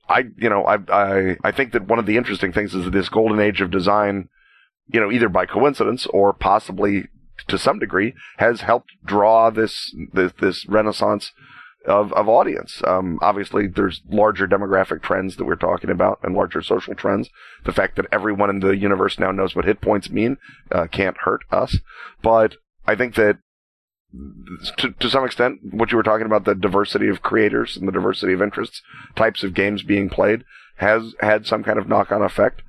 I, you know, I, I, I think that one of the interesting things is that this golden age of design, you know, either by coincidence or possibly to some degree, has helped draw this this, this renaissance of, of audience. Um, obviously, there's larger demographic trends that we're talking about and larger social trends. The fact that everyone in the universe now knows what hit points mean uh, can't hurt us. But I think that to, to some extent, what you were talking about, the diversity of creators and the diversity of interests, types of games being played, has had some kind of knock-on effect.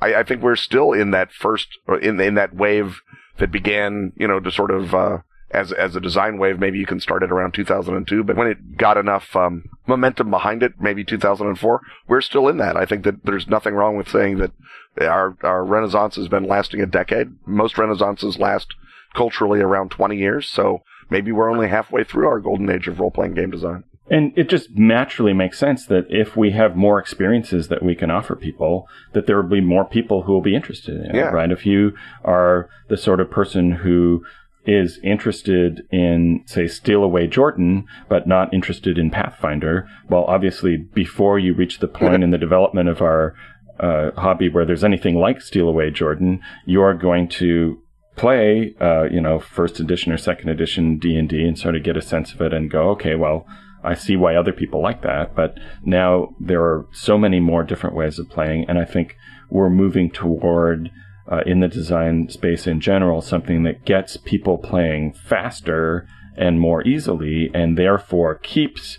I, I think we're still in that first, in in that wave that began, you know, to sort of uh, as as a design wave. Maybe you can start it around 2002, but when it got enough um, momentum behind it, maybe 2004, we're still in that. I think that there's nothing wrong with saying that our our renaissance has been lasting a decade. Most renaissances last culturally around 20 years, so maybe we're only halfway through our golden age of role playing game design. And it just naturally makes sense that if we have more experiences that we can offer people, that there will be more people who will be interested in it, Yeah. right? If you are the sort of person who is interested in, say, Steal Away Jordan, but not interested in Pathfinder, well, obviously, before you reach the point in the development of our uh, hobby where there's anything like Steal Away Jordan, you're going to play, uh, you know, first edition or second edition D and D and sort of get a sense of it and go, okay, well, I see why other people like that. But now there are so many more different ways of playing, and I think we're moving toward. Uh, in the design space in general, something that gets people playing faster and more easily, and therefore keeps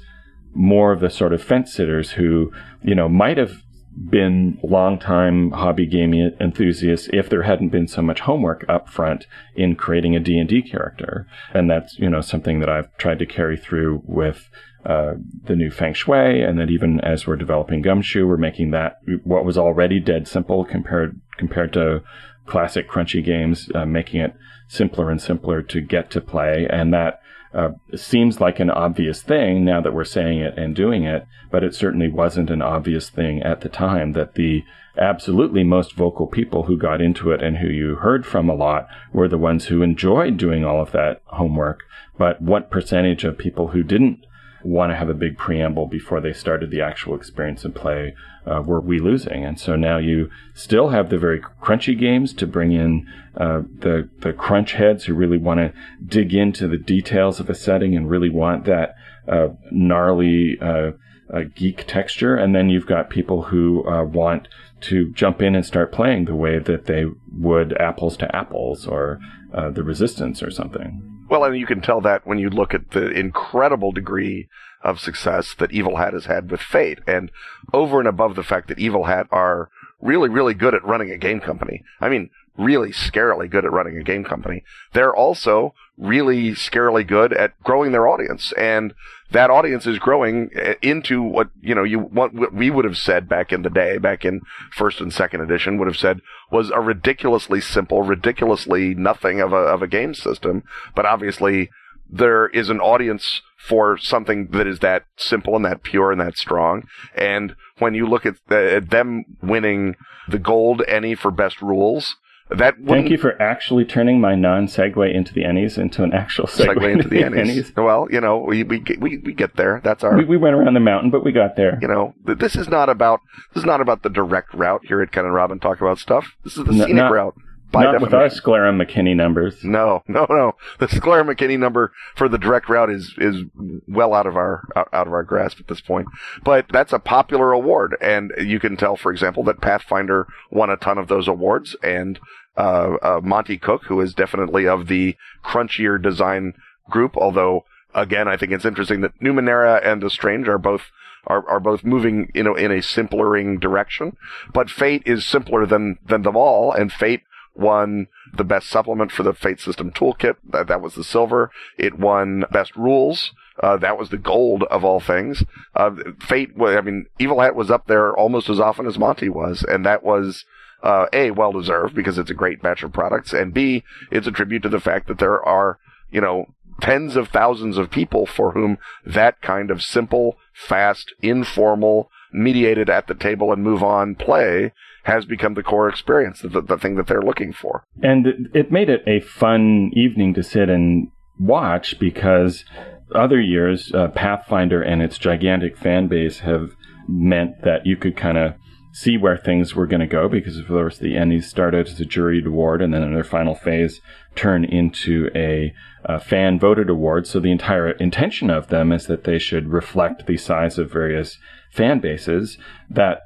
more of the sort of fence sitters who, you know, might have been longtime hobby gaming enthusiasts if there hadn't been so much homework up front in creating a D&D character. And that's, you know, something that I've tried to carry through with uh, the new Feng Shui, and that even as we're developing Gumshoe, we're making that what was already dead simple compared compared to classic crunchy games, uh, making it simpler and simpler to get to play, and that uh, seems like an obvious thing now that we're saying it and doing it, but it certainly wasn't an obvious thing at the time that the absolutely most vocal people who got into it and who you heard from a lot were the ones who enjoyed doing all of that homework. But what percentage of people who didn't want to have a big preamble before they started the actual experience and play uh, were we losing. And so now you still have the very crunchy games to bring in uh, the the crunch heads who really want to dig into the details of a setting and really want that uh, gnarly uh, uh, geek texture. And then you've got people who uh, want to jump in and start playing the way that they would apples to apples or the resistance or something. Well, and you can tell that when you look at the incredible degree of success that Evil Hat has had with Fate, and over and above the fact that Evil Hat are really, really good at running a game company. I mean, really scarily good at running a game company. They're also really scarily good at growing their audience, and that audience is growing uh, into what you know you what we would have said back in the day, back in first and second edition, would have said was a ridiculously simple, ridiculously nothing of a of a game system, but obviously there is an audience for something that is that simple and that pure and that strong. And when you look at, the, at them winning the gold Ennie for best rules, that Thank you for actually turning my non-segue into the Ennies into an actual segue, segue into the Ennies. Well, you know, we, we get- we we get there. That's our We, we went around the mountain, but we got there. you know, this is not about this is not about the direct route here at Ken and Robin talk about stuff. This is the No, scenic not- route. By Not with our definition. Sclera McKinney numbers. No, no, no. The Sclera McKinney number for the direct route is is well out of our out, out of our grasp at this point. But that's a popular award, and you can tell, for example, that Pathfinder won a ton of those awards, and uh, uh, Monte Cook, who is definitely of the crunchier design group, although again, I think it's interesting that Numenera and The Strange are both are, are both moving you know in a simplering direction. But Fate is simpler than than them all, and Fate won the best supplement for the Fate System Toolkit. That, that was the silver. It won best rules. Uh, that was the gold of all things. Uh, Fate, I mean, Evil Hat was up there almost as often as Monte was, and that was uh, a well deserved because it's a great batch of products, and b it's a tribute to the fact that there are you know tens of thousands of people for whom that kind of simple, fast, informal, mediated at the table and move on play has become the core experience, the, the thing that they're looking for. And it- made it a fun evening to sit and watch because other years, uh, Pathfinder and its gigantic fan base have meant that you could kind of see where things were going to go because, of course, the Ennies started as a juried award and then in their final phase turn into a uh, fan voted award. So the entire intention of them is that they should reflect the size of various fan bases that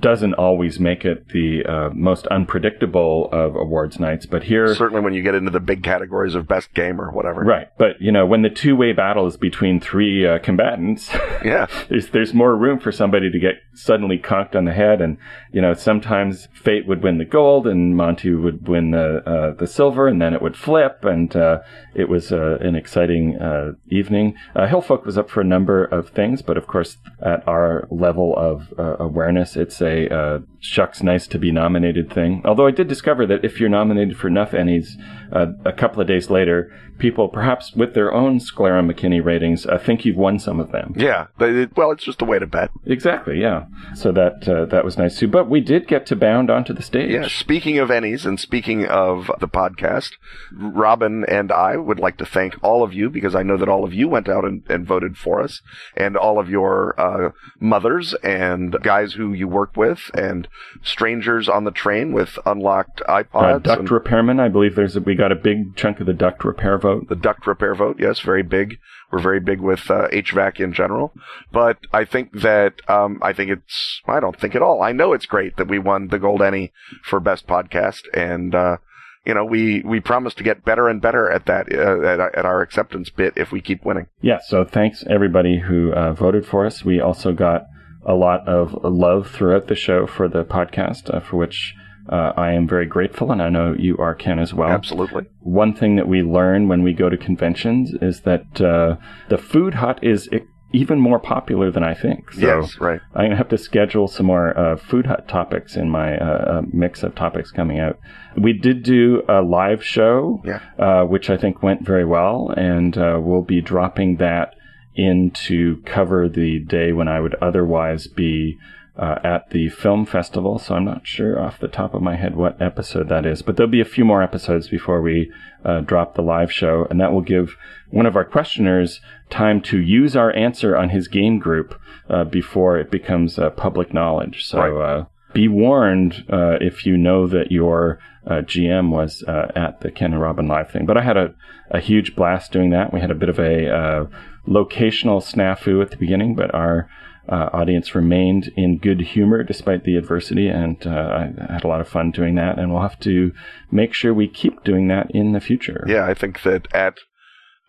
doesn't always make it the uh, most unpredictable of awards nights, but here, Certainly when you get into the big categories of best game or whatever. right? But you know, when the two-way battle is between three uh, combatants, Yeah. *laughs* there's there's more room for somebody to get suddenly conked on the head, and you know, sometimes Fate would win the gold, and Monte would win the uh, the silver, and then it would flip, and uh, it was uh, an exciting uh, evening. Uh, Hillfolk was up for a number of things, but of course, at our level of uh, awareness, it's a shucks nice to be nominated thing. Although I did discover that if you're nominated for enough Ennies, uh, a couple of days later, people, perhaps with their own Sclera McKinney ratings, uh, think you've won some of them. Yeah. It- well, it's just a way to bet. Exactly, yeah. So that uh, that was nice too. But we did get to bound onto the stage. Yeah, speaking of Ennies and speaking of the podcast, Robin and I would like to thank all of you because I know that all of you went out and, and voted for us, and all of your uh, mothers and guys who you work with, and strangers on the train with unlocked Uh, iPods. duct and repairman, I believe there's a, we got a big chunk of the duct repair vote. the duct repair vote, yes, very big. We're very big with uh, HVAC in general, but I think that um, I think it's I don't think at all. I know it's great that we won the Gold Ennie for best podcast, and uh, you know we we promise to get better and better at that uh, at, at our acceptance bit if we keep winning. Yeah, so thanks everybody who uh, voted for us. We also got a lot of love throughout the show for the podcast, uh, for which uh, I am very grateful, and I know you are, Ken, as well. Absolutely, One thing that we learn when we go to conventions is that uh, the food hut is even more popular than I think. So yes, right. I'm going to have to schedule some more uh, food hut topics in my uh, uh, mix of topics coming out. We did do a live show, Yeah. uh, which I think went very well, and uh, we'll be dropping that in to cover the day when I would otherwise be uh, at the film festival. So I'm not sure off the top of my head what episode that is, but there'll be a few more episodes before we uh, drop the live show, and that will give one of our questioners time to use our answer on his game group uh, before it becomes uh, public knowledge. So. Right. Uh, be warned uh, if you know that your uh, GM was uh, at the Ken and Robin live thing. But I had a, a huge blast doing that. We had a bit of a uh, locational snafu at the beginning, but our uh, audience remained in good humor despite the adversity, and uh, I had a lot of fun doing that. And we'll have to make sure we keep doing that in the future. Yeah, I think that at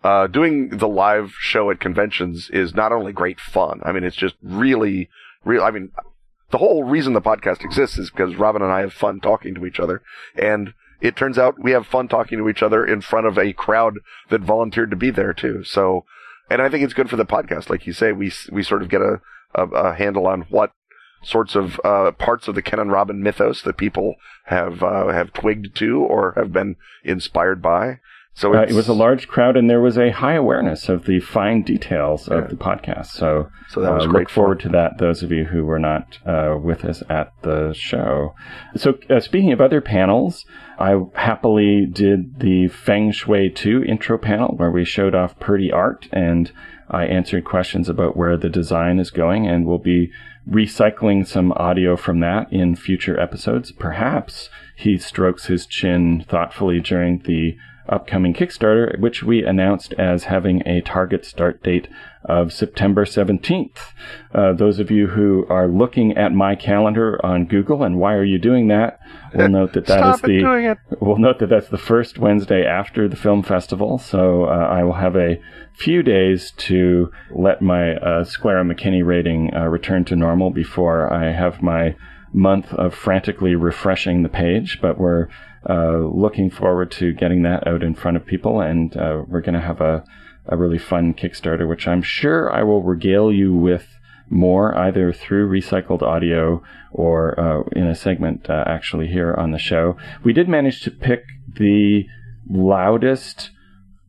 uh, doing the live show at conventions is not only great fun. I mean, it's just really, real. I mean, the whole reason the podcast exists is because Robin and I have fun talking to each other, and it turns out we have fun talking to each other in front of a crowd that volunteered to be there too. So, and I think it's good for the podcast, like you say. We we sort of get a a, a handle on what sorts of uh, parts of the Ken and Robin mythos that people have uh, have twigged to or have been inspired by. So Uh, it was a large crowd, and there was a high awareness of the fine details of the podcast. So, So that was uh, great Look forward to that. Those of you who were not uh, with us at the show. So, uh, speaking of other panels, I happily did the Feng Shui 2 intro panel where we showed off Purdy art and I answered questions about where the design is going, and we'll be recycling some audio from that in future episodes. Perhaps he strokes his chin thoughtfully during the upcoming Kickstarter, which we announced as having a target start date of September 17th. Uh, those of you who are looking at my calendar on Google and why are you doing that? We'll note that that is the we'll note that that's the first Wednesday after the film festival. So uh, I will have a few days to let my uh, Square McKinney rating uh, return to normal before I have my month of frantically refreshing the page. But we're uh, looking forward to getting that out in front of people, and uh, we're going to have a, a really fun Kickstarter, which I'm sure I will regale you with more either through recycled audio or uh, in a segment uh, actually here on the show. We did manage to pick the loudest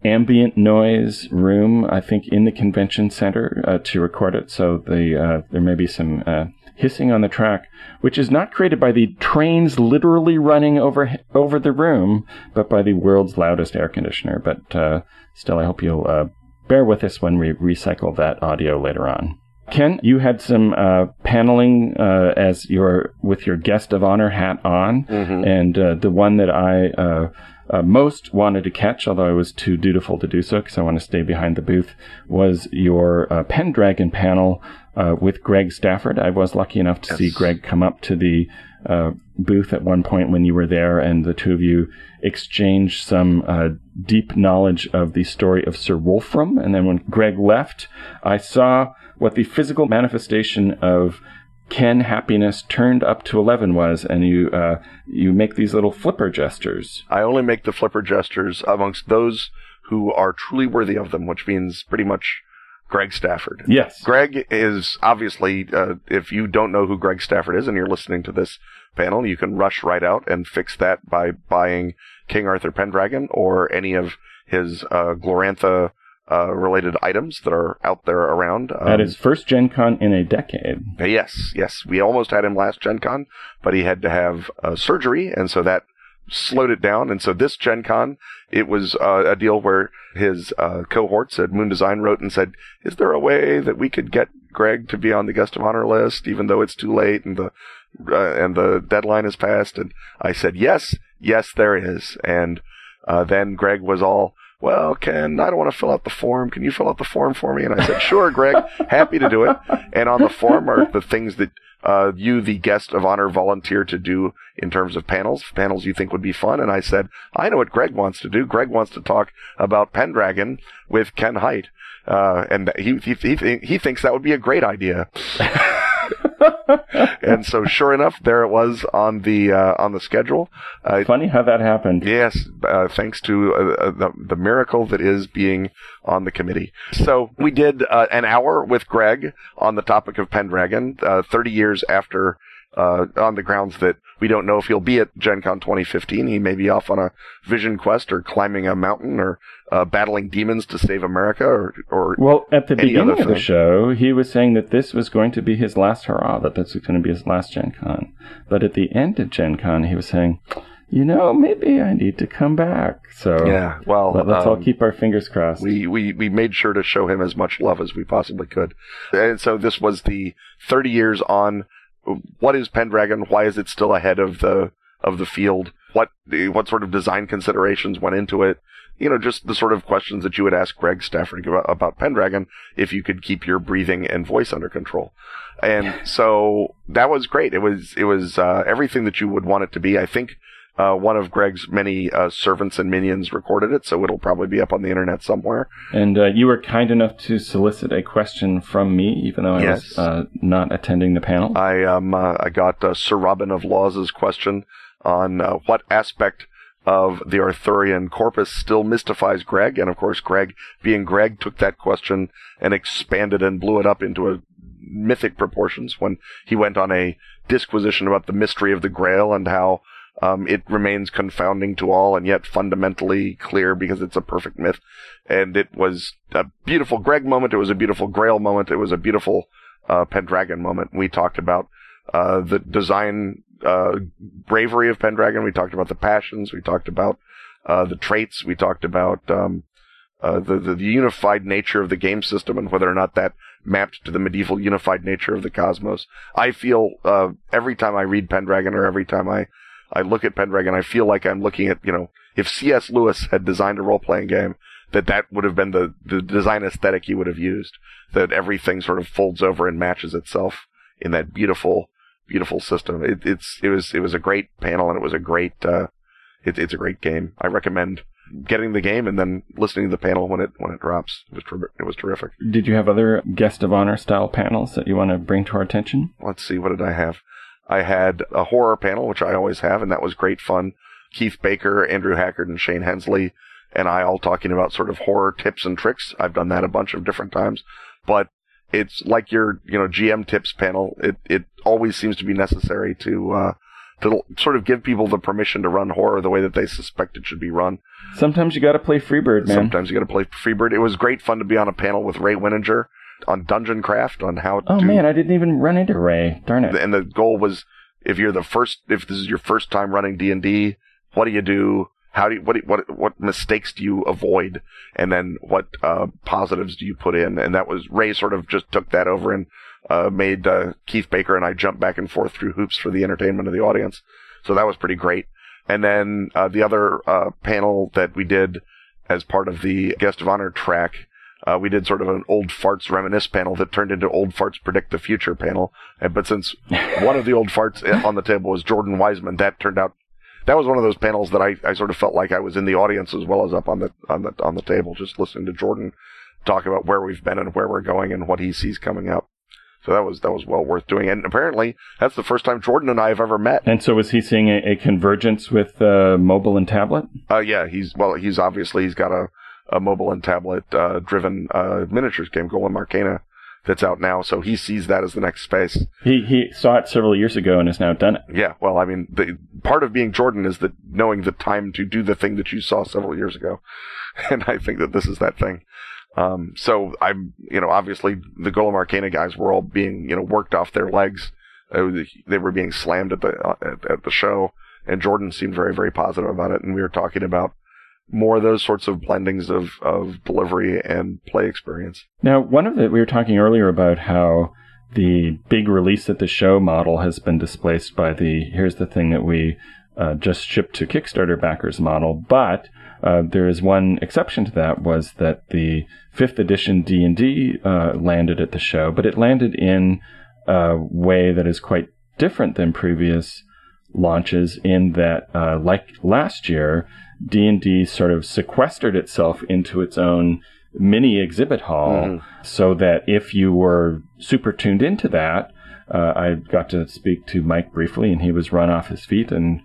ambient noise room, I think, in the convention center uh, to record it. So the uh, there may be some uh, hissing on the track, which is not created by the trains literally running over over the room, but by the world's loudest air conditioner. But uh, still, I hope you'll uh, bear with us when we recycle that audio later on. Ken, you had some uh, paneling uh, as your with your guest of honor hat on, mm-hmm. and uh, the one that I uh, uh, most wanted to catch, although I was too dutiful to do so because I want to stay behind the booth, was your uh, Pendragon panel uh, with Greg Stafford. I was lucky enough to yes. see Greg come up to the uh, booth at one point when you were there, and the two of you exchanged some uh, deep knowledge of the story of Sir Wolfram. And then when Greg left, I saw what the physical manifestation of Ken happiness turned up to 11 was, and you uh, you make these little flipper gestures. I only make the flipper gestures amongst those who are truly worthy of them, which means pretty much Greg Stafford. Yes. Greg is obviously, uh, if you don't know who Greg Stafford is and you're listening to this panel, you can rush right out and fix that by buying King Arthur Pendragon or any of his uh, Glorantha uh, related items that are out there around. Um, At his first Gen Con in a decade. Yes, yes. We almost had him last Gen Con, but he had to have uh, surgery, and so that slowed it down. And so this Gen Con, it was uh, a deal where his uh, cohorts at Moon Design wrote and said, "Is there a way that we could get Greg to be on the guest of honor list, even though it's too late and the uh, and the deadline is passed?" And I said, "Yes, yes, there is." And uh, then Greg was all well, Ken, I don't want to fill out the form. Can you fill out the form for me? And I said, sure, Greg, *laughs* happy to do it. And on the form are the things that uh, you, the guest of honor, volunteer to do in terms of panels, panels you think would be fun. And I said, I know what Greg wants to do. Greg wants to talk about Pendragon with Ken Hite. Uh, and he, he, he, he thinks that would be a great idea. *laughs* *laughs* and so, sure enough, there it was on the uh, on the schedule. Uh, Funny how that happened. Yes, uh, thanks to uh, uh, the, the miracle that is being on the committee. So we did uh, an hour with Greg on the topic of Pendragon, 30 years after uh, on the grounds that we don't know if he'll be at Gen Con 2015. He may be off on a vision quest or climbing a mountain or uh, battling demons to save America or, or well, at the beginning of the show, he was saying that this was going to be his last hurrah, that this was going to be his last Gen Con. But at the end of Gen Con, he was saying, you know, maybe I need to come back. So yeah, well, let, us um, all keep our fingers crossed. We, we we made sure to show him as much love as we possibly could, and so this was the 30 years on what is Pendragon? Why is it still ahead of the of the field? What what sort of design considerations went into it? You know, just the sort of questions that you would ask Greg Stafford about, about Pendragon if you could keep your breathing and voice under control. And so that was great. It was it was uh, everything that you would want it to be. I think uh, one of Greg's many uh, servants and minions recorded it, so it'll probably be up on the internet somewhere. And uh, you were kind enough to solicit a question from me, even though I yes. was uh, not attending the panel. I um uh, I got uh, Sir Robin of Laws's question on what aspect of the Arthurian corpus still mystifies Greg, and of course, Greg, being Greg, took that question and expanded and blew it up into a mythic proportions when he went on a disquisition about the mystery of the Grail and how um, it remains confounding to all and yet fundamentally clear because it's a perfect myth. And it was a beautiful Greg moment. It was a beautiful Grail moment. It was a beautiful uh, Pendragon moment. We talked about uh, the design uh, bravery of Pendragon. We talked about the passions. We talked about uh, the traits. We talked about um, uh, the, the, the unified nature of the game system and whether or not that mapped to the medieval unified nature of the cosmos. I feel uh, every time I read Pendragon or every time I I look at Pendragon, I feel like I'm looking at you know if C.S. Lewis had designed a role playing game, that that would have been the the design aesthetic he would have used. That everything sort of folds over and matches itself in that beautiful beautiful system. It, it's it was it was a great panel and it was a great uh, it, it's a great game. I recommend getting the game and then listening to the panel when it when it drops. It was ter- it was terrific. Did you have other guest of honor style panels that you want to bring to our attention? Let's see, what did I have? I had a horror panel, which I always have, and that was great fun. Keith Baker, Andrew Hackard, and Shane Hensley and I all talking about sort of horror tips and tricks. I've done that a bunch of different times, but it's like your, you know, GM tips panel. It, it always seems to be necessary to, uh, to sort of give people the permission to run horror the way that they suspect it should be run. Sometimes you got to play Freebird, man. Sometimes you got to play Freebird. It was great fun to be on a panel with Ray Winninger on Dungeon Craft on how. To Oh to, man, I didn't even run into Ray. Darn it! And the goal was, if you're the first, if this is your first time running D and D, what do you do? How do you, what, what, what mistakes do you avoid? And then what, uh, positives do you put in? And that was, Ray sort of just took that over and, uh, made, uh, Keith Baker and I jump back and forth through hoops for the entertainment of the audience. So that was pretty great. And then, uh, the other, uh, panel that we did as part of the guest of honor track, uh, we did sort of an old farts reminisce panel that turned into old farts predict the future panel. But since *laughs* one of the old farts on the table was Jordan Weisman, that turned out that was one of those panels that I, I sort of felt like I was in the audience as well as up on the on the on the table, just listening to Jordan talk about where we've been and where we're going and what he sees coming up. So that was that was well worth doing. And apparently, that's the first time Jordan and I have ever met. And so, was he seeing a, a convergence with uh, mobile and tablet? Uh, yeah, he's well, he's obviously he's got a, a mobile and tablet uh, driven uh, miniatures game, Golem Arcana, that's out now. So he sees that as the next space. He he saw it several years ago and has now done it. Yeah, well, I mean, the part of being Jordan is that knowing the time to do the thing that you saw several years ago, *laughs* and I think that this is that thing. Um, so I'm, you know, obviously the Golem Arcana guys were all being, you know, worked off their legs. Uh, they were being slammed at the uh, at, at the show, and Jordan seemed very very positive about it. And we were talking about more of those sorts of blendings of, of delivery and play experience. Now, one of the, we were talking earlier about how the big release at the show model has been displaced by the here's the thing that we uh, just shipped to Kickstarter backers model, but uh, there is one exception to that was that the fifth edition D&D uh, landed at the show, but it landed in a way that is quite different than previous launches in that, uh, like last year, D&D sort of sequestered itself into its own mini exhibit hall mm-hmm. so that if you were super tuned into that, uh, I got to speak to Mike briefly and he was run off his feet and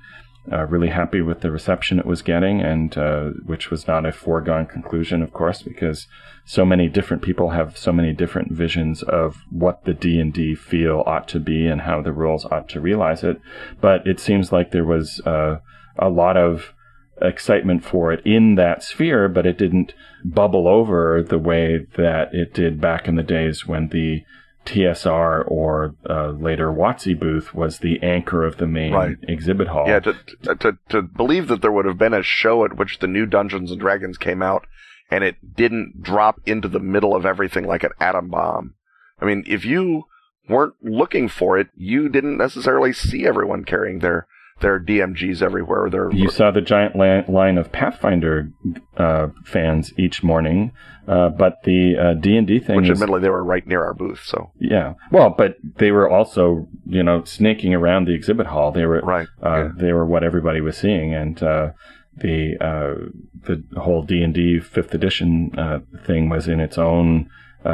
uh, really happy with the reception it was getting and uh, which was not a foregone conclusion of course because so many different people have so many different visions of what the D&D feel ought to be and how the rules ought to realize it but it seems like there was uh, a lot of excitement for it in that sphere, but it didn't bubble over the way that it did back in the days when the TSR or uh, later WotC booth was the anchor of the main right. exhibit hall. Yeah, to, to to believe that there would have been a show at which the new Dungeons and Dragons came out and it didn't drop into the middle of everything like an atom bomb. I mean, if you weren't looking for it, you didn't necessarily see everyone carrying their there are DMGs everywhere. There, you saw the giant line of Pathfinder uh, fans each morning, uh, but the D and D thing, which admittedly they were right near our booth, so yeah. Well, but they were also you know snaking around the exhibit hall. They were right. Uh, yeah. They were what everybody was seeing, and uh, the uh, the whole D and D fifth edition uh, thing was in its own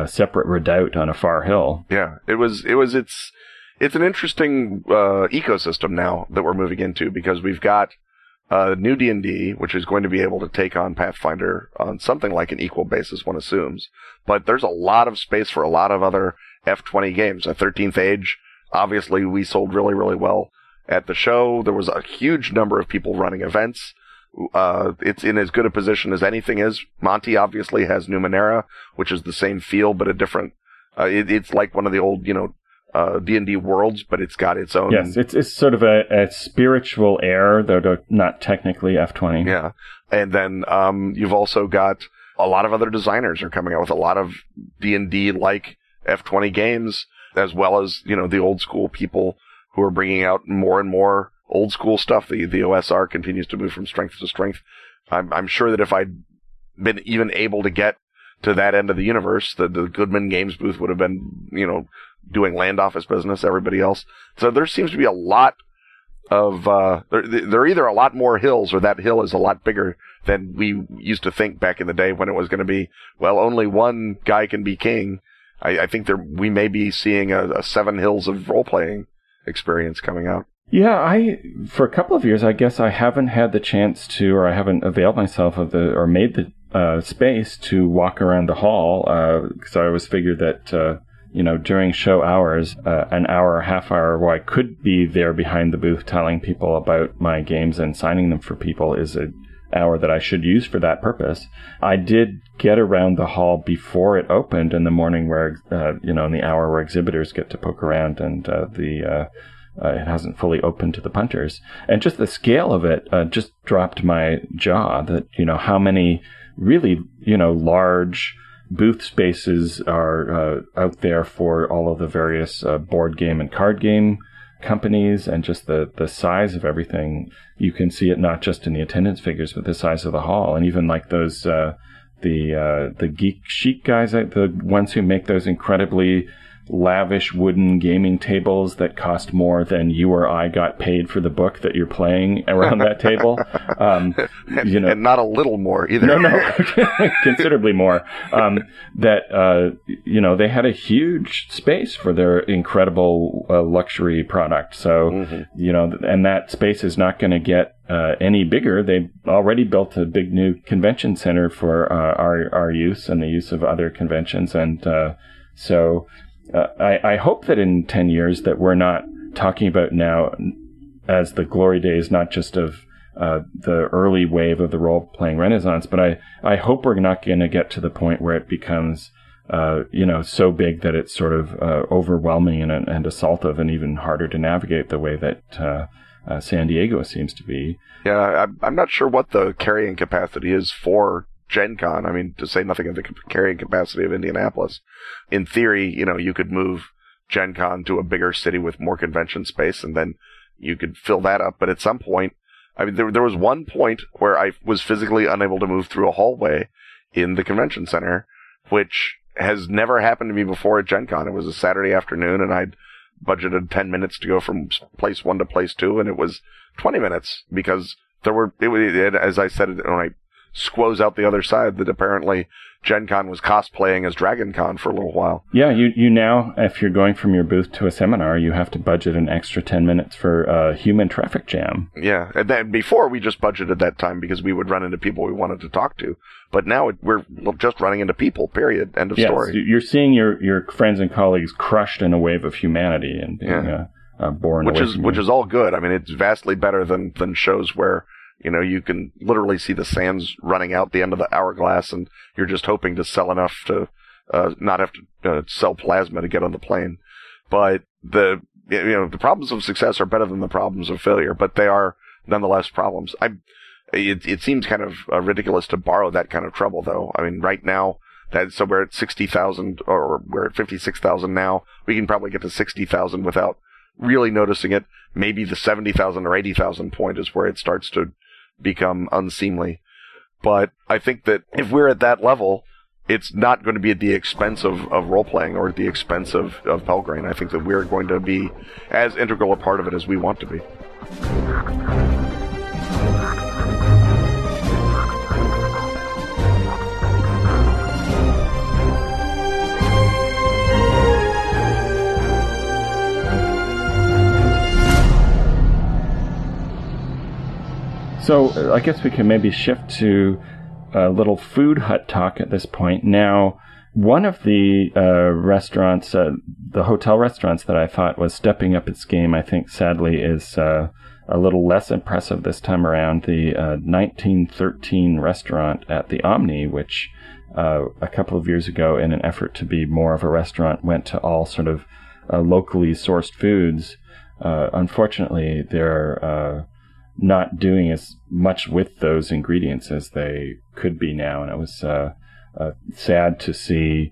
separate redoubt on a far hill. Yeah, it was. It was its it's an interesting uh, ecosystem now that we're moving into because we've got uh, new D&D, which is going to be able to take on Pathfinder on something like an equal basis, one assumes. But there's a lot of space for a lot of other F20 games. A 13th Age, obviously, we sold really, really well at the show. There was a huge number of people running events. Uh, it's in as good a position as anything is. Monte obviously has Numenera, which is the same feel but a different. Uh, it, it's like one of the old, you know, uh, D&D worlds, but it's got its own. Yes, it's it's sort of a, a spiritual heir, though not technically F20. Yeah, and then um, you've also got a lot of other designers are coming out with a lot of D&D like F20 games, as well as, you know, the old school people who are bringing out more and more old school stuff. The, the OSR continues to move from strength to strength. I'm, I'm sure that if I'd been even able to get to that end of the universe, the, the Goodman Games booth would have been, you know, doing land office business, everybody else. So there seems to be a lot of, uh, there, there are either a lot more hills or that hill is a lot bigger than we used to think back in the day when it was going to be, well, only one guy can be king. I, I think there, we may be seeing a, a seven hills of role playing experience coming out. Yeah, I for a couple of years, I guess I haven't had the chance to, or I haven't availed myself of the, or made the uh, space to walk around the hall because uh, I always figured that uh, you know during show hours, uh, an hour or half hour where I could be there behind the booth telling people about my games and signing them for people is a hour that I should use for that purpose. I did get around the hall before it opened in the morning, where uh, you know in the hour where exhibitors get to poke around and uh, the uh, it hasn't fully opened to the punters. And just the scale of it uh, just dropped my jaw that, you know, how many really, you know, large booth spaces are uh, out there for all of the various uh, board game and card game companies and just the, the size of everything. You can see it not just in the attendance figures, but the size of the hall. And even like those, uh, the, uh, the Geek Chic guys, the ones who make those incredibly lavish wooden gaming tables that cost more than you or I got paid for the book that you're playing around that table. *laughs* Um, and, you know, and not a little more either. No, no, *laughs* *laughs* considerably more. Um, that uh, you know they had a huge space for their incredible uh, luxury product. So mm-hmm. you know, and that space is not going to get uh, any bigger. They already built a big new convention center for uh, our our use and the use of other conventions, and uh, so uh, I, I hope that in 10 years that we're not talking about now as the glory days, not just of uh, the early wave of the role playing renaissance, but I, I hope we're not going to get to the point where it becomes, uh, you know, so big that it's sort of uh, overwhelming and, and assaultive and even harder to navigate the way that uh, uh, San Diego seems to be. Yeah, I'm not sure what the carrying capacity is for Gen Con. I mean, to say nothing of the carrying capacity of Indianapolis. In theory, you know, you could move Gen Con to a bigger city with more convention space and then you could fill that up. But at some point, I mean, there, there was one point where I was physically unable to move through a hallway in the convention center, which has never happened to me before at Gen Con. It was a Saturday afternoon and I'd budgeted 10 minutes to go from place one to place two and it was 20 minutes because there were, it, it, as I said when I squoze out the other side that apparently Gen Con was cosplaying as Dragon Con for a little while. Yeah, you, you now, if you're going from your booth to a seminar, you have to budget an extra 10 minutes for a human traffic jam. Yeah, and then before we just budgeted that time because we would run into people we wanted to talk to. But now it, we're just running into people, period. End of yes, story. You're seeing your, your friends and colleagues crushed in a wave of humanity and being yeah. uh, uh, born which is which is all good. I mean, it's vastly better than than shows where you know, you can literally see the sands running out the end of the hourglass, and you're just hoping to sell enough to uh, not have to uh, sell plasma to get on the plane. But the you know the problems of success are better than the problems of failure, but they are nonetheless problems. I it it seems kind of uh, ridiculous to borrow that kind of trouble, though. I mean, right now that so we're at sixty thousand, or we're at fifty six thousand now. We can probably get to sixty thousand without really noticing it. Maybe the seventy thousand or eighty thousand point is where it starts to become unseemly. But I think that if we're at that level, it's not going to be at the expense of, of role playing or at the expense of, of Pelgrane. I think that we're going to be as integral a part of it as we want to be. So uh, I guess we can maybe shift to a little food hut talk at this point. Now, one of the uh, restaurants, uh, the hotel restaurants that I thought was stepping up its game, I think sadly is uh, a little less impressive this time around. The 1913 uh, restaurant at the Omni, which uh, a couple of years ago, in an effort to be more of a restaurant, went to all sort of locally sourced foods. unfortunately, they're not doing as much with those ingredients as they could be now, and it was uh, uh, sad to see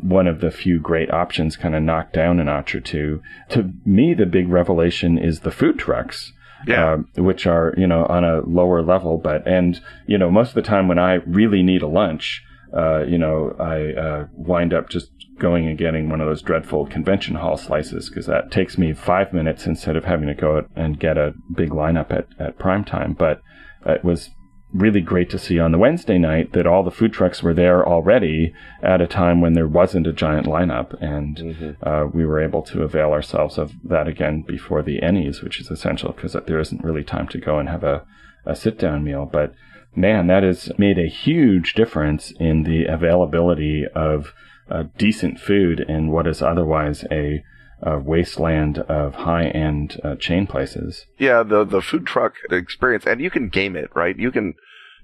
one of the few great options kind of knocked down a notch or two. To me, the big revelation is the food trucks. Yeah. Uh, which are, you know, on a lower level, but, and, you know, most of the time when I really need a lunch, uh, you know, I uh, wind up just going and getting one of those dreadful convention hall slices because that takes me five minutes instead of having to go and get a big lineup at, at prime time. But it was really great to see on the Wednesday night that all the food trucks were there already at a time when there wasn't a giant lineup, and mm-hmm. uh, we were able to avail ourselves of that again before the Ennies, which is essential because there isn't really time to go and have a, a sit down meal. But man, that has made a huge difference in the availability of uh, decent food in what is otherwise a uh, wasteland of high-end uh, chain places. Yeah, the the food truck experience, and you can game it, right? You can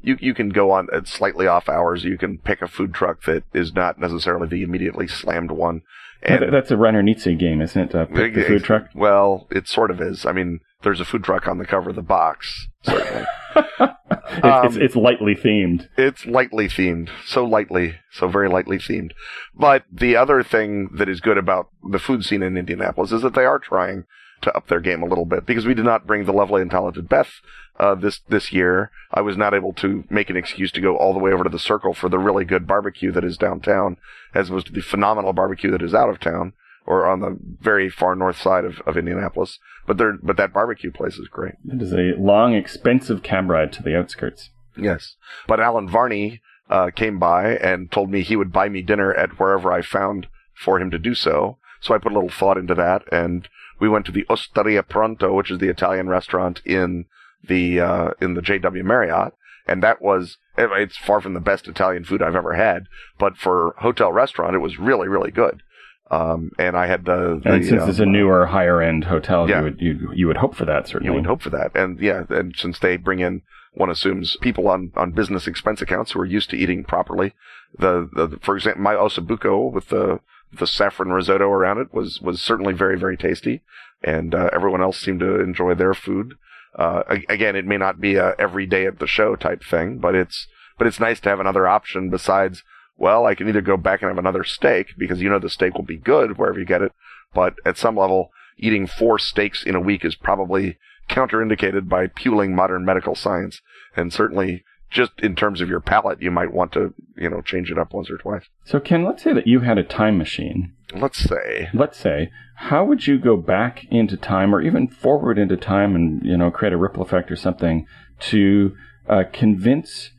you you can go on at slightly off hours. You can pick a food truck that is not necessarily the immediately slammed one. And that's a Reiner Knizia game, isn't it? Uh, pick the food truck. Well, it sort of is. I mean, there's a food truck on the cover of the box, certainly. *laughs* *laughs* it's, um, it's, it's, lightly themed. It's lightly themed. So lightly. So very lightly themed. But the other thing that is good about the food scene in Indianapolis is that they are trying to up their game a little bit because we did not bring the lovely and talented Beth uh, this this year. I was not able to make an excuse to go all the way over to the Circle for the really good barbecue that is downtown, as opposed to the phenomenal barbecue that is out of town or on the very far north side of, of Indianapolis. But there, but that barbecue place is great. It is a long, expensive cab ride to the outskirts. Yes, but Alan Varney uh, came by and told me he would buy me dinner at wherever I found for him to do so. So I put a little thought into that, and we went to the Osteria Pronto, which is the Italian restaurant in the uh, in the JW Marriott, and that was it's far from the best Italian food I've ever had, but for hotel restaurant, it was really really good. Um, and I had the, the and since uh, it's a newer, higher end hotel, yeah. you would you, you would hope for that certainly. You would hope for that, and yeah, and since they bring in, one assumes people on on business expense accounts who are used to eating properly. The, the for example, my ossobuco with the the saffron risotto around it was was certainly very very tasty, and uh, everyone else seemed to enjoy their food. Uh, again, it may not be a every day at the show type thing, but it's but it's nice to have another option besides well, I can either go back and have another steak because you know the steak will be good wherever you get it, but at some level, eating four steaks in a week is probably counterindicated by puling modern medical science, and certainly just in terms of your palate, you might want to, you know, change it up once or twice. So, Ken, let's say that you had a time machine. Let's say. Let's say. How would you go back into time or even forward into time and, you know, create a ripple effect or something to uh, convince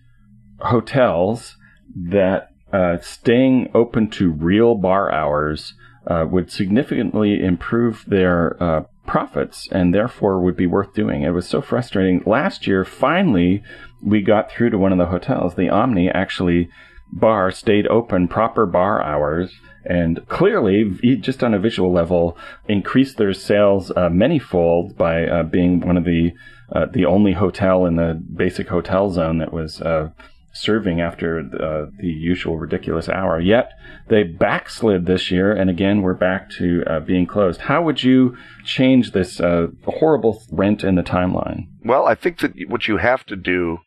hotels that uh, staying open to real bar hours uh, would significantly improve their uh, profits and therefore would be worth doing. It was so frustrating. Last year, finally, we got through to one of the hotels. The Omni actually bar stayed open proper bar hours and clearly just on a visual level increased their sales uh, manyfold by uh, being one of the uh, the only hotel in the basic hotel zone that was uh, serving after uh, the usual ridiculous hour. Yet they backslid this year, and again we're back to uh, being closed. How would you change this uh, horrible rent in the timeline? Well, I think that what you have to do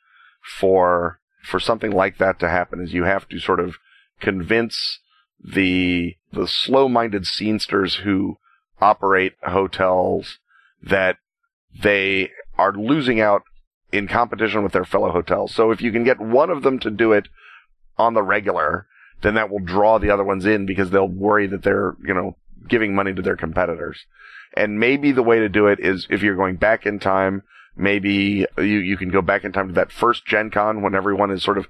for for something like that to happen is you have to sort of convince the the slow-minded scenesters who operate hotels that they are losing out in competition with their fellow hotels. So if you can get one of them to do it on the regular, then that will draw the other ones in because they'll worry that they're, you know, giving money to their competitors. And maybe the way to do it is if you're going back in time, maybe you, you can go back in time to that first Gen Con when everyone is sort of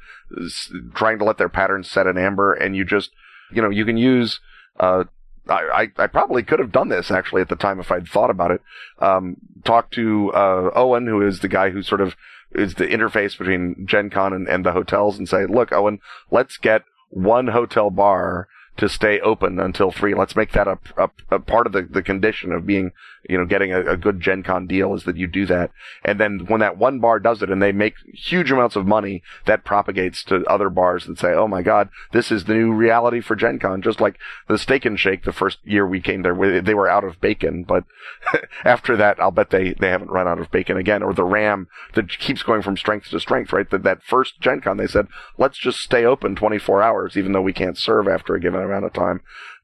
trying to let their patterns set in amber and you just, you know, you can use, uh, I, I, probably could have done this actually at the time if I'd thought about it. Um, talk to uh, Owen, who is the guy who sort of is the interface between Gen Con and, and the hotels, and say, look, Owen, let's get one hotel bar to stay open until three. Let's make that a, a, a part of the, the condition of being, you know, getting a, a, good Gen Con deal is that you do that. And then when that one bar does it and they make huge amounts of money, that propagates to other bars that say, oh my God, this is the new reality for Gen Con. Just like the Steak and Shake the first year we came there, they were out of bacon, but *laughs* after that, I'll bet they, they haven't run out of bacon again. Or the Ram that keeps going from strength to strength, right? That, that first Gen Con, they said, let's just stay open 24 hours, even though we can't serve after a given amount of time,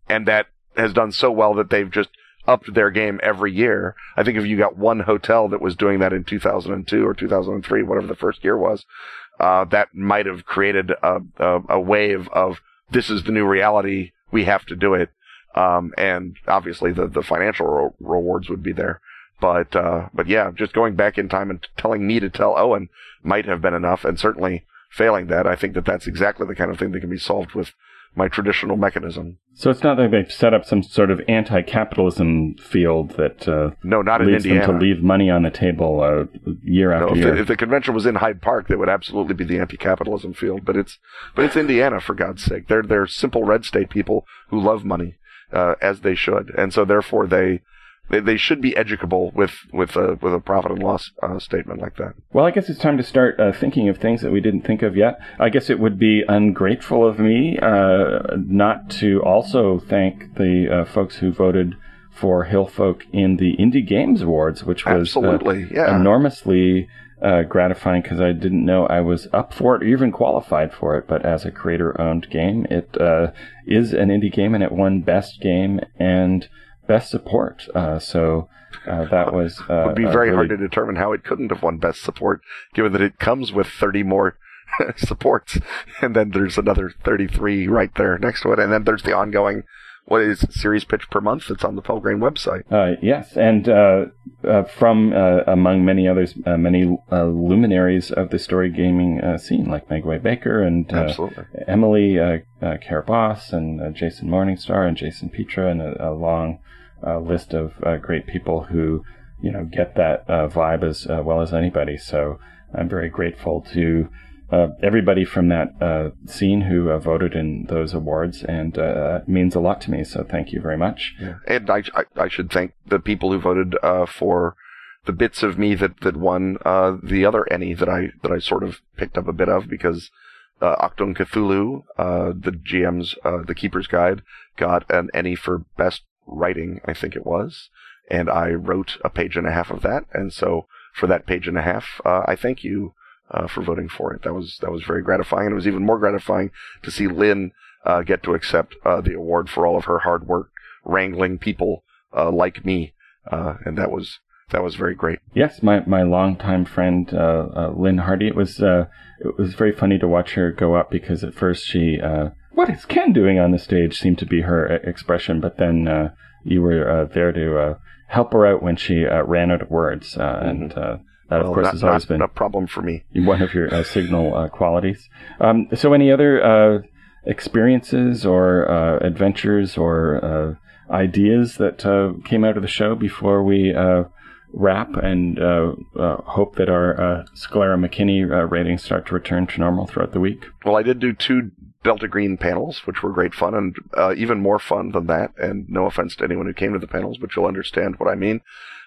and that has done so well that they've just upped their game every year. I think if you got one hotel that was doing that in 2002 or 2003, whatever the first year was, uh, that might have created a, a, a, wave of this is the new reality. We have to do it. Um, and obviously the, the financial re- rewards would be there. But, uh, but yeah, just going back in time and telling me to tell Owen might have been enough. And certainly failing that, I think that that's exactly the kind of thing that can be solved with my traditional mechanism. So it's not that they've set up some sort of anti-capitalism field that uh, no, not in leads Indiana. them to leave money on the table uh, year after no, if year. The, if the convention was in Hyde Park, that would absolutely be the anti-capitalism field. But it's but it's Indiana for God's sake. They're they're simple red state people who love money uh, as they should, and so therefore they they, they should be educable with with a with a profit and loss uh, statement like that. Well, I guess it's time to start uh, thinking of things that we didn't think of yet. I guess it would be ungrateful of me uh, not to also thank the uh, folks who voted for Hillfolk in the Indie Games Awards, which was uh, absolutely yeah. enormously. Uh, gratifying because I didn't know I was up for it or even qualified for it. But as a creator owned game, it is an indie game and it won Best Game and best support. Uh, so uh, that was uh, would be very really... hard to determine how it couldn't have won best support, given that it comes with 30 more *laughs* supports, and then there's another 33 right there next to it, and then there's the ongoing. What is series pitch per month? That's on the Pelgrane website. Uh, yes, and uh, uh, from among many others, many luminaries of the story gaming scene, like Meguey Baker and Emily uh, and Jason Morningstar and Jason Petra, and a, a long uh, list of uh, great people who you know get that uh, vibe as uh, well as anybody. So I'm very grateful to uh, everybody from that uh, scene who voted in those awards, and it means a lot to me. So thank you very much. Yeah. And I, I, should thank the people who voted for the bits of me that that won the other ENnie that I that I sort of picked up a bit of because. Uh, Achtung Cthulhu, uh, the GM's, uh, the Keeper's Guide, got an ENnie for best writing, I think it was, and I wrote a page and a half of that. And so for that page and a half, uh, I thank you uh, for voting for it. That was that was very gratifying, and it was even more gratifying to see Lynne uh, get to accept uh, the award for all of her hard work wrangling people uh, like me, uh, and that was that was very great. Yes, my my longtime friend Lynne Hardy. It was it was very funny to watch her go up because at first she what is Ken doing on the stage seemed to be her expression, but then uh, you were uh, there to uh, help her out when she uh, ran out of words, uh, mm-hmm. and uh, that, well, of course, not, has always been a problem for me. One of your signal qualities. Um, so, any other experiences or adventures or ideas that came out of the show before we wrap and uh, uh, hope that our uh, Sclera McKinney ratings start to return to normal throughout the week. Well, I did do two Delta Green panels, which were great fun and uh, even more fun than that. And no offense to anyone who came to the panels, but you'll understand what I mean.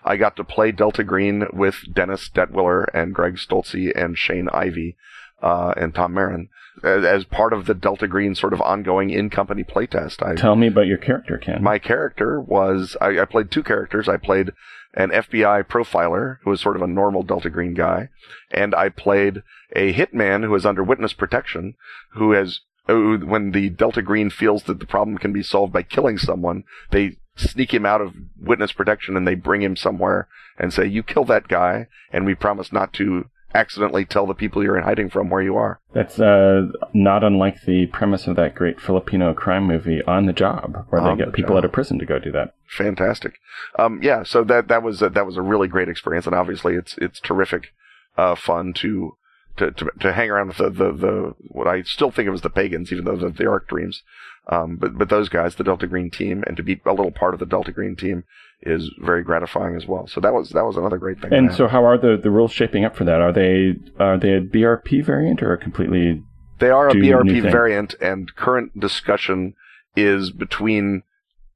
I got to play Delta Green with Dennis Detwiller and Greg Stolze and Shane Ivey uh, and Tom Marin as, part of the Delta Green sort of ongoing in-company playtest. I, Tell me about your character, Ken. My character was I, I played two characters. I played an FBI profiler who was sort of a normal Delta Green guy, and I played a hitman who is under witness protection, who has when the Delta Green feels that the problem can be solved by killing someone, they sneak him out of witness protection and they bring him somewhere and say, "You kill that guy, and we promise not to." accidentally tell the people you're in hiding from where you are. That's uh, not unlike the premise of that great Filipino crime movie, On the Job, where they get the people job. out of prison to go do that. Fantastic. Um, yeah, so that that was a, that was a really great experience, and obviously it's it's terrific uh, fun to to, to, to hang around with the, the, the, what I still think of as the pagans, even though they're the Arc Dreams. Um, but, but those guys, the Delta Green team, and to be a little part of the Delta Green team is very gratifying as well. So that was, that was another great thing. And so how are the, the rules shaping up for that? Are they, are they a BRP variant or a completely? They are a BRP variant and current discussion is between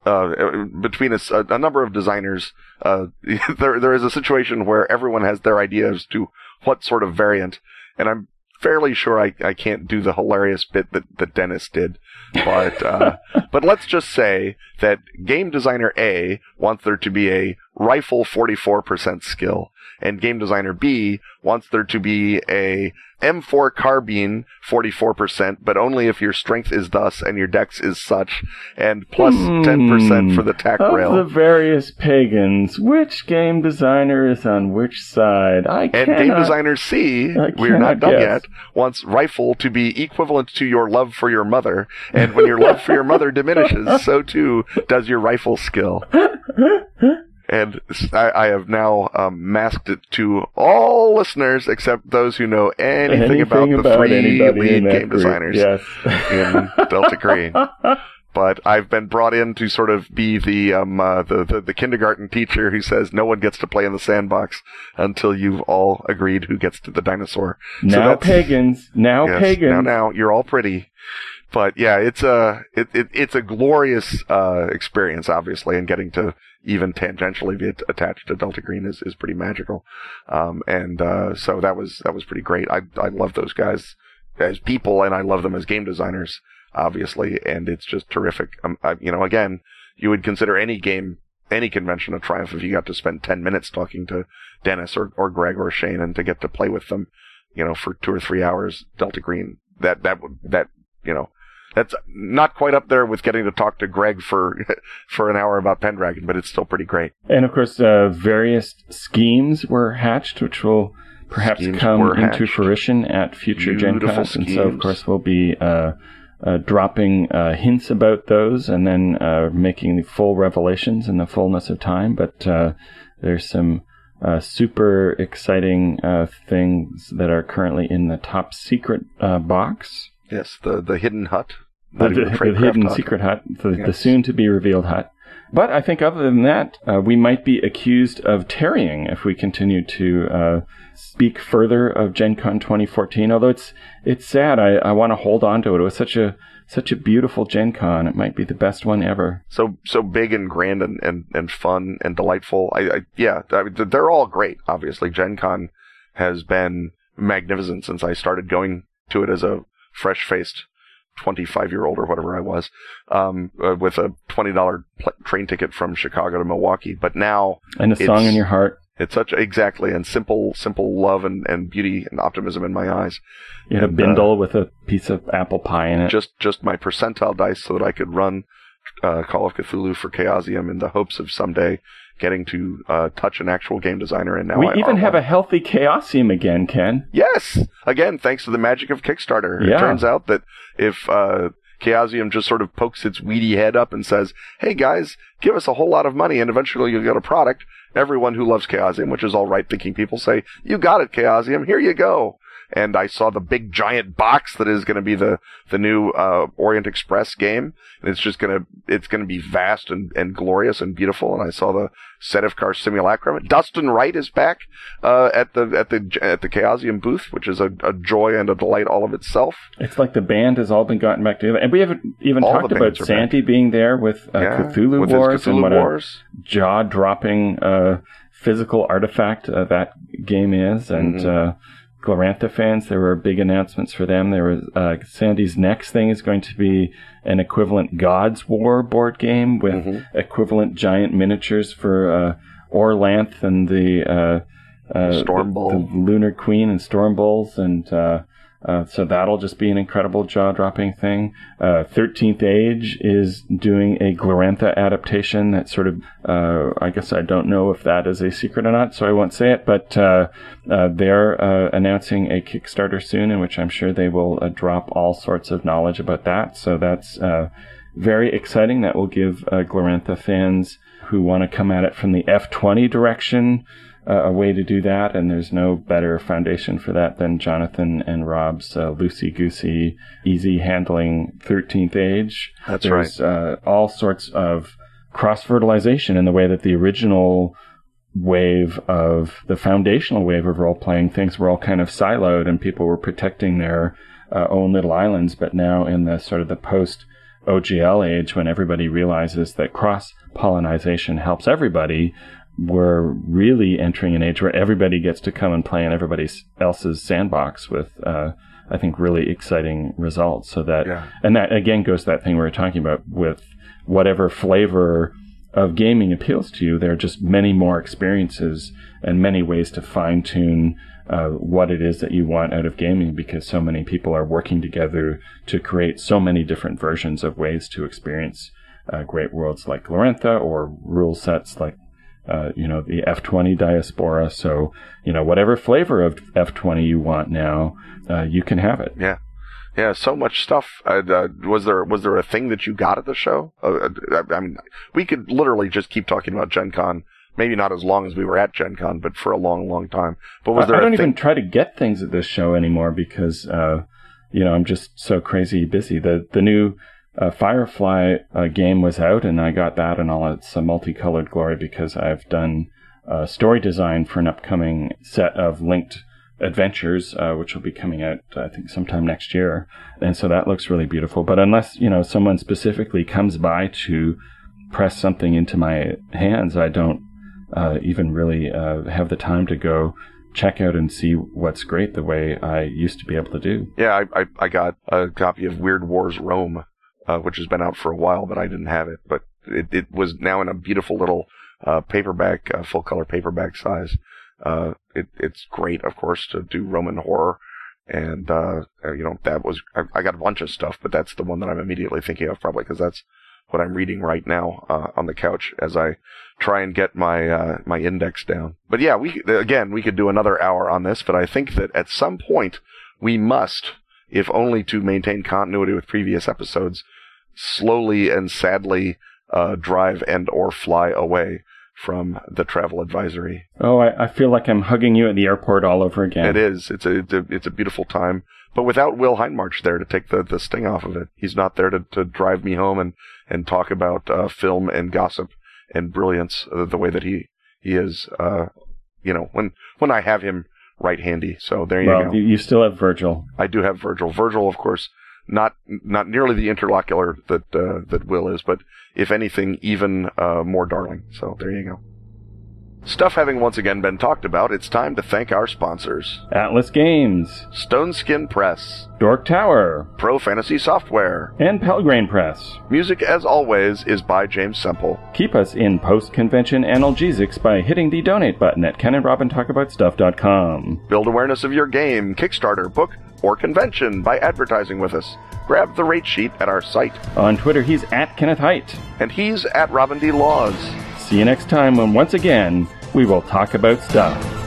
uh, between a, a, number of designers, uh, *laughs* there there is a situation where everyone has their idea as to what sort of variant and I'm fairly sure I, I can't do the hilarious bit that, that Dennis did. But uh, *laughs* but let's just say that game designer A wants there to be a rifle 44% skill. And game designer B wants there to be a M4 carbine 44%, but only if your strength is thus and your dex is such, and plus Hmm. 10% for the tack Of rail. the various pagans, which game designer is on which side? I can't. And cannot. game designer C, I we're not done guess. yet, wants rifle to be equivalent to your love for your mother. And when your love for your mother diminishes, so too does your rifle skill. *laughs* And I, I have now um, masked it to all listeners except those who know anything, about the three lead game group. designers Yes. in Delta *laughs* Green. But I've been brought in to sort of be the um uh, the, the the kindergarten teacher who says no one gets to play in the sandbox until you've all agreed who gets to the dinosaur. now that's- pagans. Now Yes, pagans. Now now you're all pretty. But yeah, it's a it, it it's a glorious uh, experience, obviously, and getting to even tangentially be attached to Delta Green is, is pretty magical. Um, and uh, so that was that was pretty great. I I love those guys as people, and I love them as game designers, obviously, and it's just terrific. Um, I, you know, again, you would consider any game. Any convention a triumph if you got to spend 10 minutes talking to Dennis or, or Greg or Shane and to get to play with them, you know, for two or three hours, Delta Green, that, that would, that, you know, that's not quite up there with getting to talk to Greg for *laughs* for an hour about Pendragon, but it's still pretty great. And of course, uh, various schemes were hatched, which will perhaps Schemes come into fruition at future Gen Cons. And so, of course, we'll be uh, uh, dropping uh, hints about those and then uh, making the full revelations in the fullness of time. But uh, there's some uh, super exciting uh, things that are currently in the top secret uh, box. Yes, the the hidden hut, the, even the, hidden hut. secret hut, the, the soon to be revealed hut. But I think other than that, uh, we might be accused of tarrying if we continue to uh, speak further of Gen Con 2014. Although it's it's sad, I, I want to hold on to it. It was such a such a beautiful Gen Con. It might be the best one ever. So so big and grand and, and, and fun and delightful. I, I yeah, I mean, they're all great. Obviously, Gen Con has been magnificent since I started going to it as a fresh faced 25 year old or whatever I was, um, uh, with a $20 pl- train ticket from Chicago to Milwaukee. But now And a song in your heart. it's such exactly and simple, simple love and, and beauty and optimism in my eyes. You had a And, uh, bindle with a piece of apple pie in it. Just, just my percentile dice so that I could run, uh, Call of Cthulhu for Chaosium in the hopes of someday getting to, uh, touch an actual game designer. And now we I even have one. a healthy Chaosium again, Ken. Yes! Again, thanks to the magic of Kickstarter. Yeah. It turns out that if, uh, Chaosium just sort of pokes its weedy head up and says, hey guys, give us a whole lot of money and eventually you'll get a product, everyone who loves Chaosium, which is all right thinking people say, you got it, Chaosium, here you go. And I saw the big giant box that is going to be the, the new, uh, Orient Express game. And it's just going to, it's going to be vast and, and glorious and beautiful. And I saw the set of car simulacrum. Dustin Wright is back, uh, at the, at the, at the Chaosium booth, which is a, a joy and a delight all of itself. It's like the band has all been gotten back together, and we haven't even All talked about are Sandy being there with uh, Yeah, Cthulhu with Wars Cthulhu and what Wars. a jaw-dropping uh, physical artifact uh, that game is. And Mhm. Uh, Glorantha fans, there were big announcements for them. There was uh, Sandy's next thing is going to be an equivalent Gods War board game with Mhm. equivalent giant miniatures for uh, Orlanth and the uh, uh, Storm the- the Lunar Queen and Storm Bulls, and uh, so that'll just be an incredible jaw-dropping thing. Uh, Thirteenth Age is doing a Glorantha adaptation that sort of, uh, I guess I don't know if that is a secret or not, so I won't say it. But uh, uh, they're announcing a Kickstarter soon, in which I'm sure they will drop all sorts of knowledge about that. So that's very exciting. That will give Glorantha fans who want to come at it from the F20 direction uh, a way to do that, and there's no better foundation for that than Jonathan and Rob's uh, loosey goosey, easy handling 13th Age. That's there's uh, all sorts of cross fertilization in the way that the original wave of the foundational wave of role playing things were all kind of siloed and people were protecting their uh, own little islands, but now in the sort of the post OGL age when everybody realizes that cross pollination helps everybody, we're really entering an age where everybody gets to come and play in everybody else's sandbox with, uh, I think, really exciting results. So that, Yeah. and that again goes to that thing we were talking about with whatever flavor of gaming appeals to you, there are just many more experiences and many ways to fine tune uh, what it is that you want out of gaming because so many people are working together to create so many different versions of ways to experience uh, great worlds like Glorantha or rule sets like uh, you know the F20 diaspora. So you know whatever flavor of F20 you want now, uh, you can have it. Yeah. Yeah, so much stuff. Uh, uh, was there was there a thing that you got at the show? Uh, uh, I mean, we could literally just keep talking about Gen Con. Maybe not as long as we were at Gen Con, but for a long, long time. But was there? I don't even try to get things at this show anymore because, uh, you know, I'm just so crazy busy. The the new uh, Firefly game was out, and I got that in all its a multicolored glory because I've done story design for an upcoming set of linked adventures, uh, which will be coming out, I think, sometime next year. And so that looks really beautiful. But unless, you know, someone specifically comes by to press something into my hands, I don't uh, even really uh, have the time to go check out and see what's great the way I used to be able to do. Yeah, I, I, I got a copy of Weird Wars Rome, uh, which has been out for a while, but I didn't have it. But it, it was now in a beautiful little uh, paperback, uh, full color paperback size. Uh, it, it's great, of course, to do Roman horror. And, uh, you know, that was, I, I, got a bunch of stuff, but that's the one that I'm immediately thinking of probably because that's what I'm reading right now, uh, on the couch as I try and get my, my index down. But yeah, we, again, we could do another hour on this, but I think that at some point we must, if only to maintain continuity with previous episodes, slowly and sadly, uh, drive and or fly away from the travel advisory. Oh, I, I, feel like I'm hugging you at the airport all over again. It is. It's a, it's a, it's a beautiful time. But without Will Hindmarch there to take the, the sting off of it. He's not there to, to drive me home and, and talk about uh, film and gossip and brilliance uh, the way that he, he is, uh, you know, when, when I have him right handy. So there you well, go. You still have Virgil. I do have Virgil. Virgil, of course, not not nearly the interlocutor that uh, that Will is, but if anything, even uh, more darling. So there you go. Stuff having once again been talked about, it's time to thank our sponsors Atlas Games, Stone Skin Press, Dork Tower, Pro Fantasy Software, and Pelgrane Press. Music, as always, is by James Semple. Keep us in post convention analgesics by hitting the donate button at kenandrobintalkaboutstuff.com. Build awareness of your game, Kickstarter, book, or convention by advertising with us. Grab the rate sheet at our site. On Twitter, he's at Kenneth Hite. And he's at Robin D. Laws. See you next time when once again we will talk about stuff.